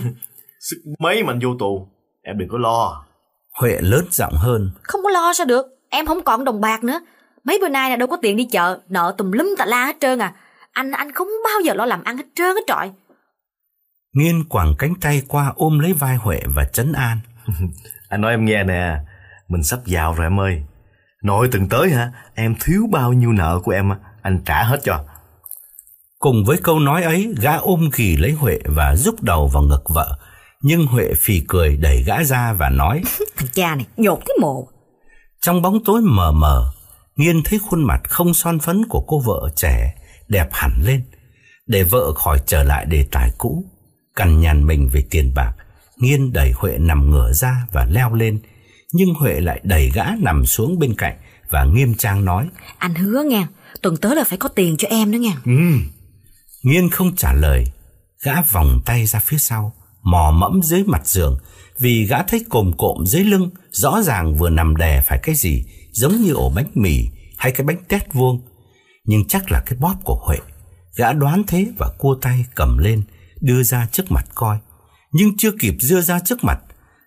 Sức mấy mà anh vô tù Em đừng có lo. Huệ lớn giọng hơn Không có lo sao được Em không còn đồng bạc nữa Mấy bữa nay là đâu có tiền đi chợ Nợ tùm lum tà la hết trơn à. Anh anh không bao giờ lo làm ăn hết trơn hết trọi. Nghiên quàng cánh tay qua ôm lấy vai Huệ và trấn an. Anh nói em nghe nè Mình sắp giàu rồi em ơi. Nội từng tới hả? Em thiếu bao nhiêu nợ của em Anh trả hết cho. Cùng với câu nói ấy Gã ôm ghì lấy Huệ và rúc đầu vào ngực vợ. Nhưng Huệ phì cười đẩy gã ra và nói Thằng cha này nhột cái mồ. Trong bóng tối mờ mờ Nghiên thấy khuôn mặt không son phấn của cô vợ trẻ Đẹp hẳn lên Để vợ khỏi trở lại đề tài cũ Cằn nhằn mình về tiền bạc Nghiên đẩy Huệ nằm ngửa ra và leo lên Nhưng Huệ lại đẩy gã nằm xuống bên cạnh Và nghiêm trang nói Anh hứa nghe Tuần tới là phải có tiền cho em nữa nha ừ. Nghiên không trả lời Gã vòng tay ra phía sau Mò mẫm dưới mặt giường Vì gã thấy cồm cộm dưới lưng Rõ ràng vừa nằm đè phải cái gì Giống như ổ bánh mì Hay cái bánh tét vuông. Nhưng chắc là cái bóp của Huệ Gã đoán thế và cua tay cầm lên, Đưa ra trước mặt coi. Nhưng chưa kịp đưa ra trước mặt,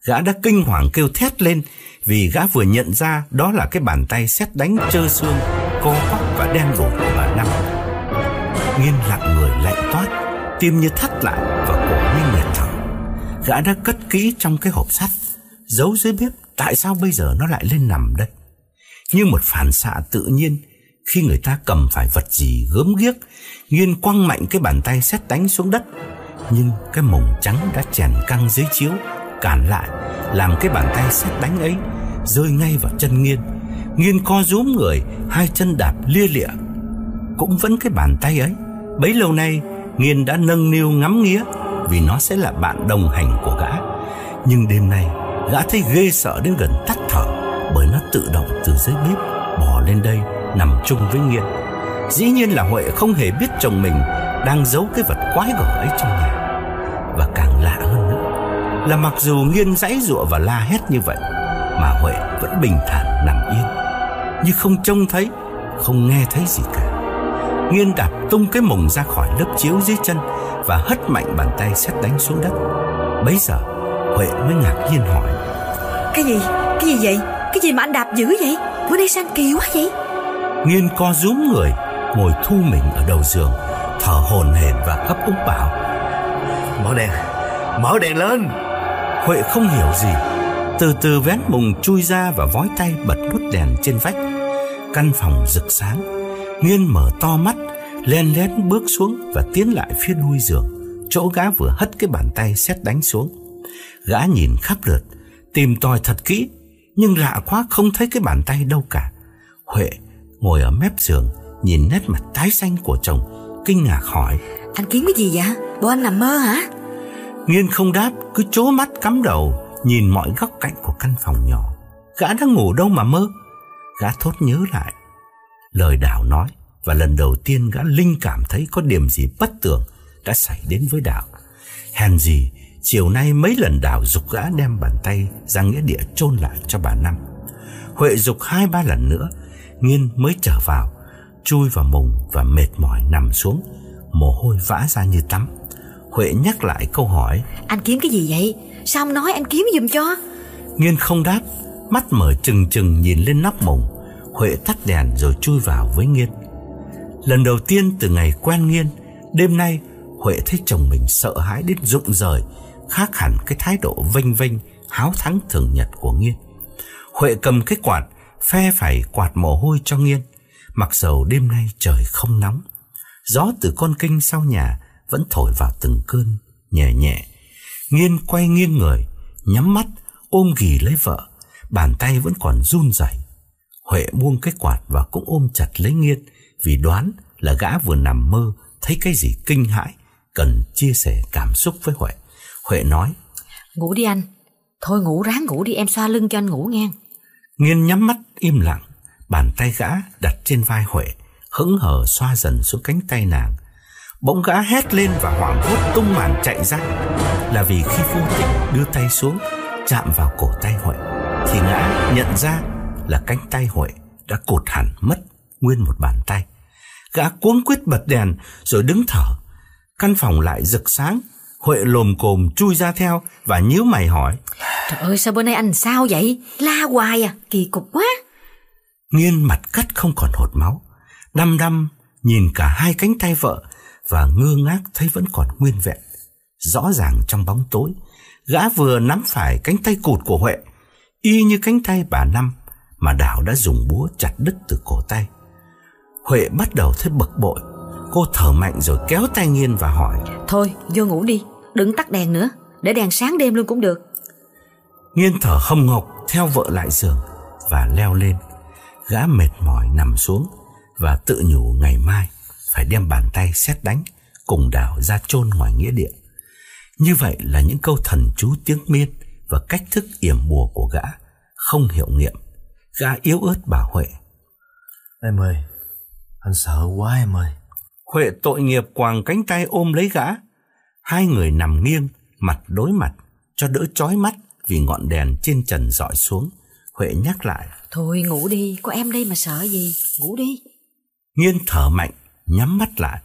Gã đã kinh hoàng kêu thét lên Vì gã vừa nhận ra Đó là cái bàn tay xét đánh trơ xương, Co quắp và đen rủi của bà Năm. Nghiên lặng người lạnh toát, Tim như thắt lại và cổ như nghẹt thở. Gã đã cất kỹ trong cái hộp sắt, Giấu dưới bếp, Tại sao bây giờ nó lại lên nằm đây? Như một phản xạ tự nhiên. Khi người ta cầm phải vật gì gớm ghiếc Nghiên quăng mạnh cái bàn tay xét đánh xuống đất. Nhưng cái mồng trắng đã chèn căng dưới chiếu, Cản lại, Làm cái bàn tay xét đánh ấy Rơi ngay vào chân Nghiên Nghiên co rúm người, Hai chân đạp lia lịa. Cũng vẫn cái bàn tay ấy. Bấy lâu nay Nghiên đã nâng niu ngắm nghía Vì nó sẽ là bạn đồng hành của gã. Nhưng đêm nay, Gã thấy ghê sợ đến gần tắt thở. Bởi nó tự động từ dưới bếp Bò lên đây, nằm chung với Nghiên Dĩ nhiên là Huệ không hề biết chồng mình Đang giấu cái vật quái gở ấy trong nhà. Và càng lạ hơn nữa Là mặc dù Nghiên dãy dụa và la hét như vậy, Mà Huệ vẫn bình thản nằm yên. Như không trông thấy, Không nghe thấy gì cả. Nghiên đạp tung cái mồng ra khỏi lớp chiếu dưới chân Và hất mạnh bàn tay sét đánh xuống đất. Bấy giờ, Huệ mới ngạc nhiên hỏi, Cái gì? Cái gì vậy? Cái gì mà anh đạp dữ vậy? Bữa nay sang kỳ quá vậy? Nghiên co rúm người Ngồi thu mình ở đầu giường Thở hồn hển và hấp úng bảo Mở đèn Mở đèn lên Huệ không hiểu gì từ từ vén mùng chui ra và vói tay bật nút đèn trên vách. Căn phòng rực sáng. Nghiên mở to mắt, len lén bước xuống và tiến lại phía đuôi giường, chỗ gã vừa hất cái bàn tay xét đánh xuống. Gã nhìn khắp lượt, tìm tòi thật kỹ, nhưng lạ quá không thấy cái bàn tay đâu cả. Huệ ngồi ở mép giường, nhìn nét mặt tái xanh của chồng, kinh ngạc hỏi. Anh kiếm cái gì vậy? Bộ anh nằm mơ hả? Nghiên không đáp, cứ chố mắt cắm đầu, nhìn mọi góc cạnh của căn phòng nhỏ. Gã đang ngủ đâu mà mơ. Gã thốt nhớ lại. Lời Đào nói, và lần đầu tiên gã linh cảm thấy có điểm gì bất tường đã xảy đến với Đào. Hèn gì, chiều nay mấy lần Đào dục gã đem bàn tay ra nghĩa địa chôn lại cho bà Năm. Huệ dục hai ba lần nữa, Nghiên mới trở vào, chui vào mùng và mệt mỏi nằm xuống, mồ hôi vã ra như tắm. Huệ nhắc lại câu hỏi Anh kiếm cái gì vậy? Sao không nói anh kiếm giùm cho? Nghiên không đáp Mắt mở trừng trừng nhìn lên nắp mùng Huệ tắt đèn rồi chui vào với Nghiên Lần đầu tiên từ ngày quen Nghiên Đêm nay Huệ thấy chồng mình sợ hãi đến rụng rời Khác hẳn cái thái độ vênh vênh Háo thắng thường nhật của Nghiên Huệ cầm cái quạt Phe phải quạt mồ hôi cho Nghiên Mặc dầu đêm nay trời không nóng Gió từ con kinh sau nhà Vẫn thổi vào từng cơn Nhẹ nhẹ Nghiên quay nghiêng người, nhắm mắt, ôm ghì lấy vợ, bàn tay vẫn còn run rẩy. Huệ buông cái quạt và cũng ôm chặt lấy Nghiên vì đoán là gã vừa nằm mơ thấy cái gì kinh hãi, cần chia sẻ cảm xúc với Huệ. Huệ nói, Ngủ đi anh, thôi ngủ ráng ngủ đi em xoa lưng cho anh ngủ nghe. Nghiên nhắm mắt im lặng, bàn tay gã đặt trên vai Huệ, hững hờ xoa dần xuống cánh tay nàng. Bỗng gã hét lên và hoảng hốt tung màn chạy ra. Là vì khi vô tình đưa tay xuống Chạm vào cổ tay Huệ Thì gã nhận ra là cánh tay Huệ Đã cột hẳn mất nguyên một bàn tay. Gã cuống quyết bật đèn Rồi đứng thở. Căn phòng lại rực sáng Huệ lồm cồm chui ra theo Và nhíu mày hỏi Trời ơi sao bữa nay anh sao vậy La hoài à kỳ cục quá Nghiên mặt cắt không còn hột máu Đăm đăm nhìn cả hai cánh tay vợ và ngơ ngác thấy vẫn còn nguyên vẹn. Rõ ràng trong bóng tối, gã vừa nắm phải cánh tay cụt của Huệ, y như cánh tay bà Năm mà Đào đã dùng búa chặt đứt từ cổ tay. Huệ bắt đầu thấy bực bội, cô thở mạnh rồi kéo tay Nghiên và hỏi. Thôi, vô ngủ đi, đừng tắt đèn nữa, để đèn sáng đêm luôn cũng được. Nghiên thở hồng hộc theo vợ lại giường và leo lên. Gã mệt mỏi nằm xuống và tự nhủ ngày mai phải đem bàn tay xét đánh cùng đào ra chôn ngoài nghĩa địa. Như vậy là những câu thần chú tiếng miên và cách thức yểm bùa của gã không hiệu nghiệm. Gã yếu ớt bảo Huệ. Em ơi, anh sợ quá em ơi. Huệ tội nghiệp quàng cánh tay ôm lấy gã. Hai người nằm nghiêng, mặt đối mặt, cho đỡ chói mắt vì ngọn đèn trên trần dọi xuống. Huệ nhắc lại. Thôi ngủ đi, có em đây mà sợ gì, ngủ đi. Nghiên thở mạnh, nhắm mắt lại,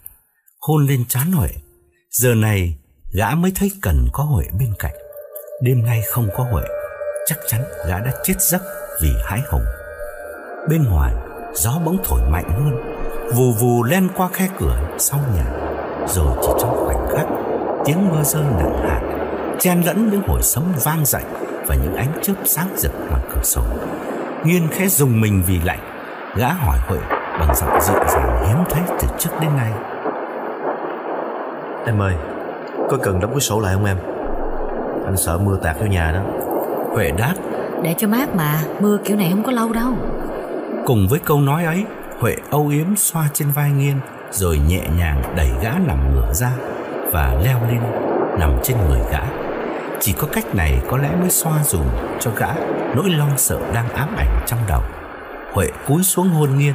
hôn lên trán Huệ. Giờ này, gã mới thấy cần có Huệ bên cạnh. Đêm nay không có Huệ, chắc chắn gã đã chết giấc vì hái hùng. Bên ngoài, gió bỗng thổi mạnh hơn, vù vù len qua khe cửa sau nhà. Rồi chỉ trong khoảnh khắc, tiếng mưa rơi nặng hạt, chen lẫn những hồi sấm vang dậy và những ánh chớp sáng rực ngoài cửa sổ. Nghiên khẽ dùng mình vì lạnh, gã hỏi Huệ bằng giọng dịu dàng hiếm thấy từ trước đến nay. Em ơi, có cần đóng cái sổ lại không em? Anh sợ mưa tạt vô nhà đó. Huệ đáp. Để cho mát mà, mưa kiểu này không có lâu đâu. Cùng với câu nói ấy, Huệ âu yếm xoa trên vai Nghiên rồi nhẹ nhàng đẩy gã nằm ngửa ra và leo lên, nằm trên người gã. Chỉ có cách này có lẽ mới xoa dùm cho gã nỗi lo sợ đang ám ảnh trong đầu. Huệ cúi xuống hôn Nghiên.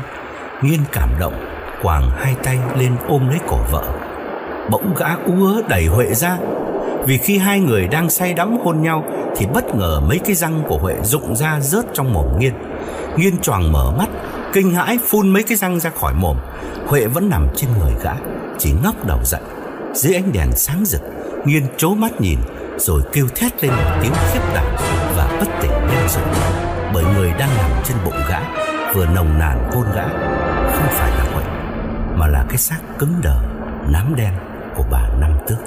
Nghiên cảm động, Quàng hai tay lên ôm lấy cổ vợ. Bỗng gã ú ớ đẩy Huệ ra. Vì khi hai người đang say đắm hôn nhau Thì bất ngờ mấy cái răng của Huệ rụng ra rớt trong mồm Nghiên. Nghiên choàng mở mắt, Kinh hãi phun mấy cái răng ra khỏi mồm. Huệ vẫn nằm trên người gã, Chỉ ngóc đầu dậy. Dưới ánh đèn sáng rực, Nghiên trố mắt nhìn, Rồi kêu thét lên một tiếng khiếp đảm Và bất tỉnh nhân rồi Bởi người đang nằm trên bụng gã, Vừa nồng nàn hôn gã, không phải là quỷ mà là cái xác cứng đờ, nám đen của bà năm tước.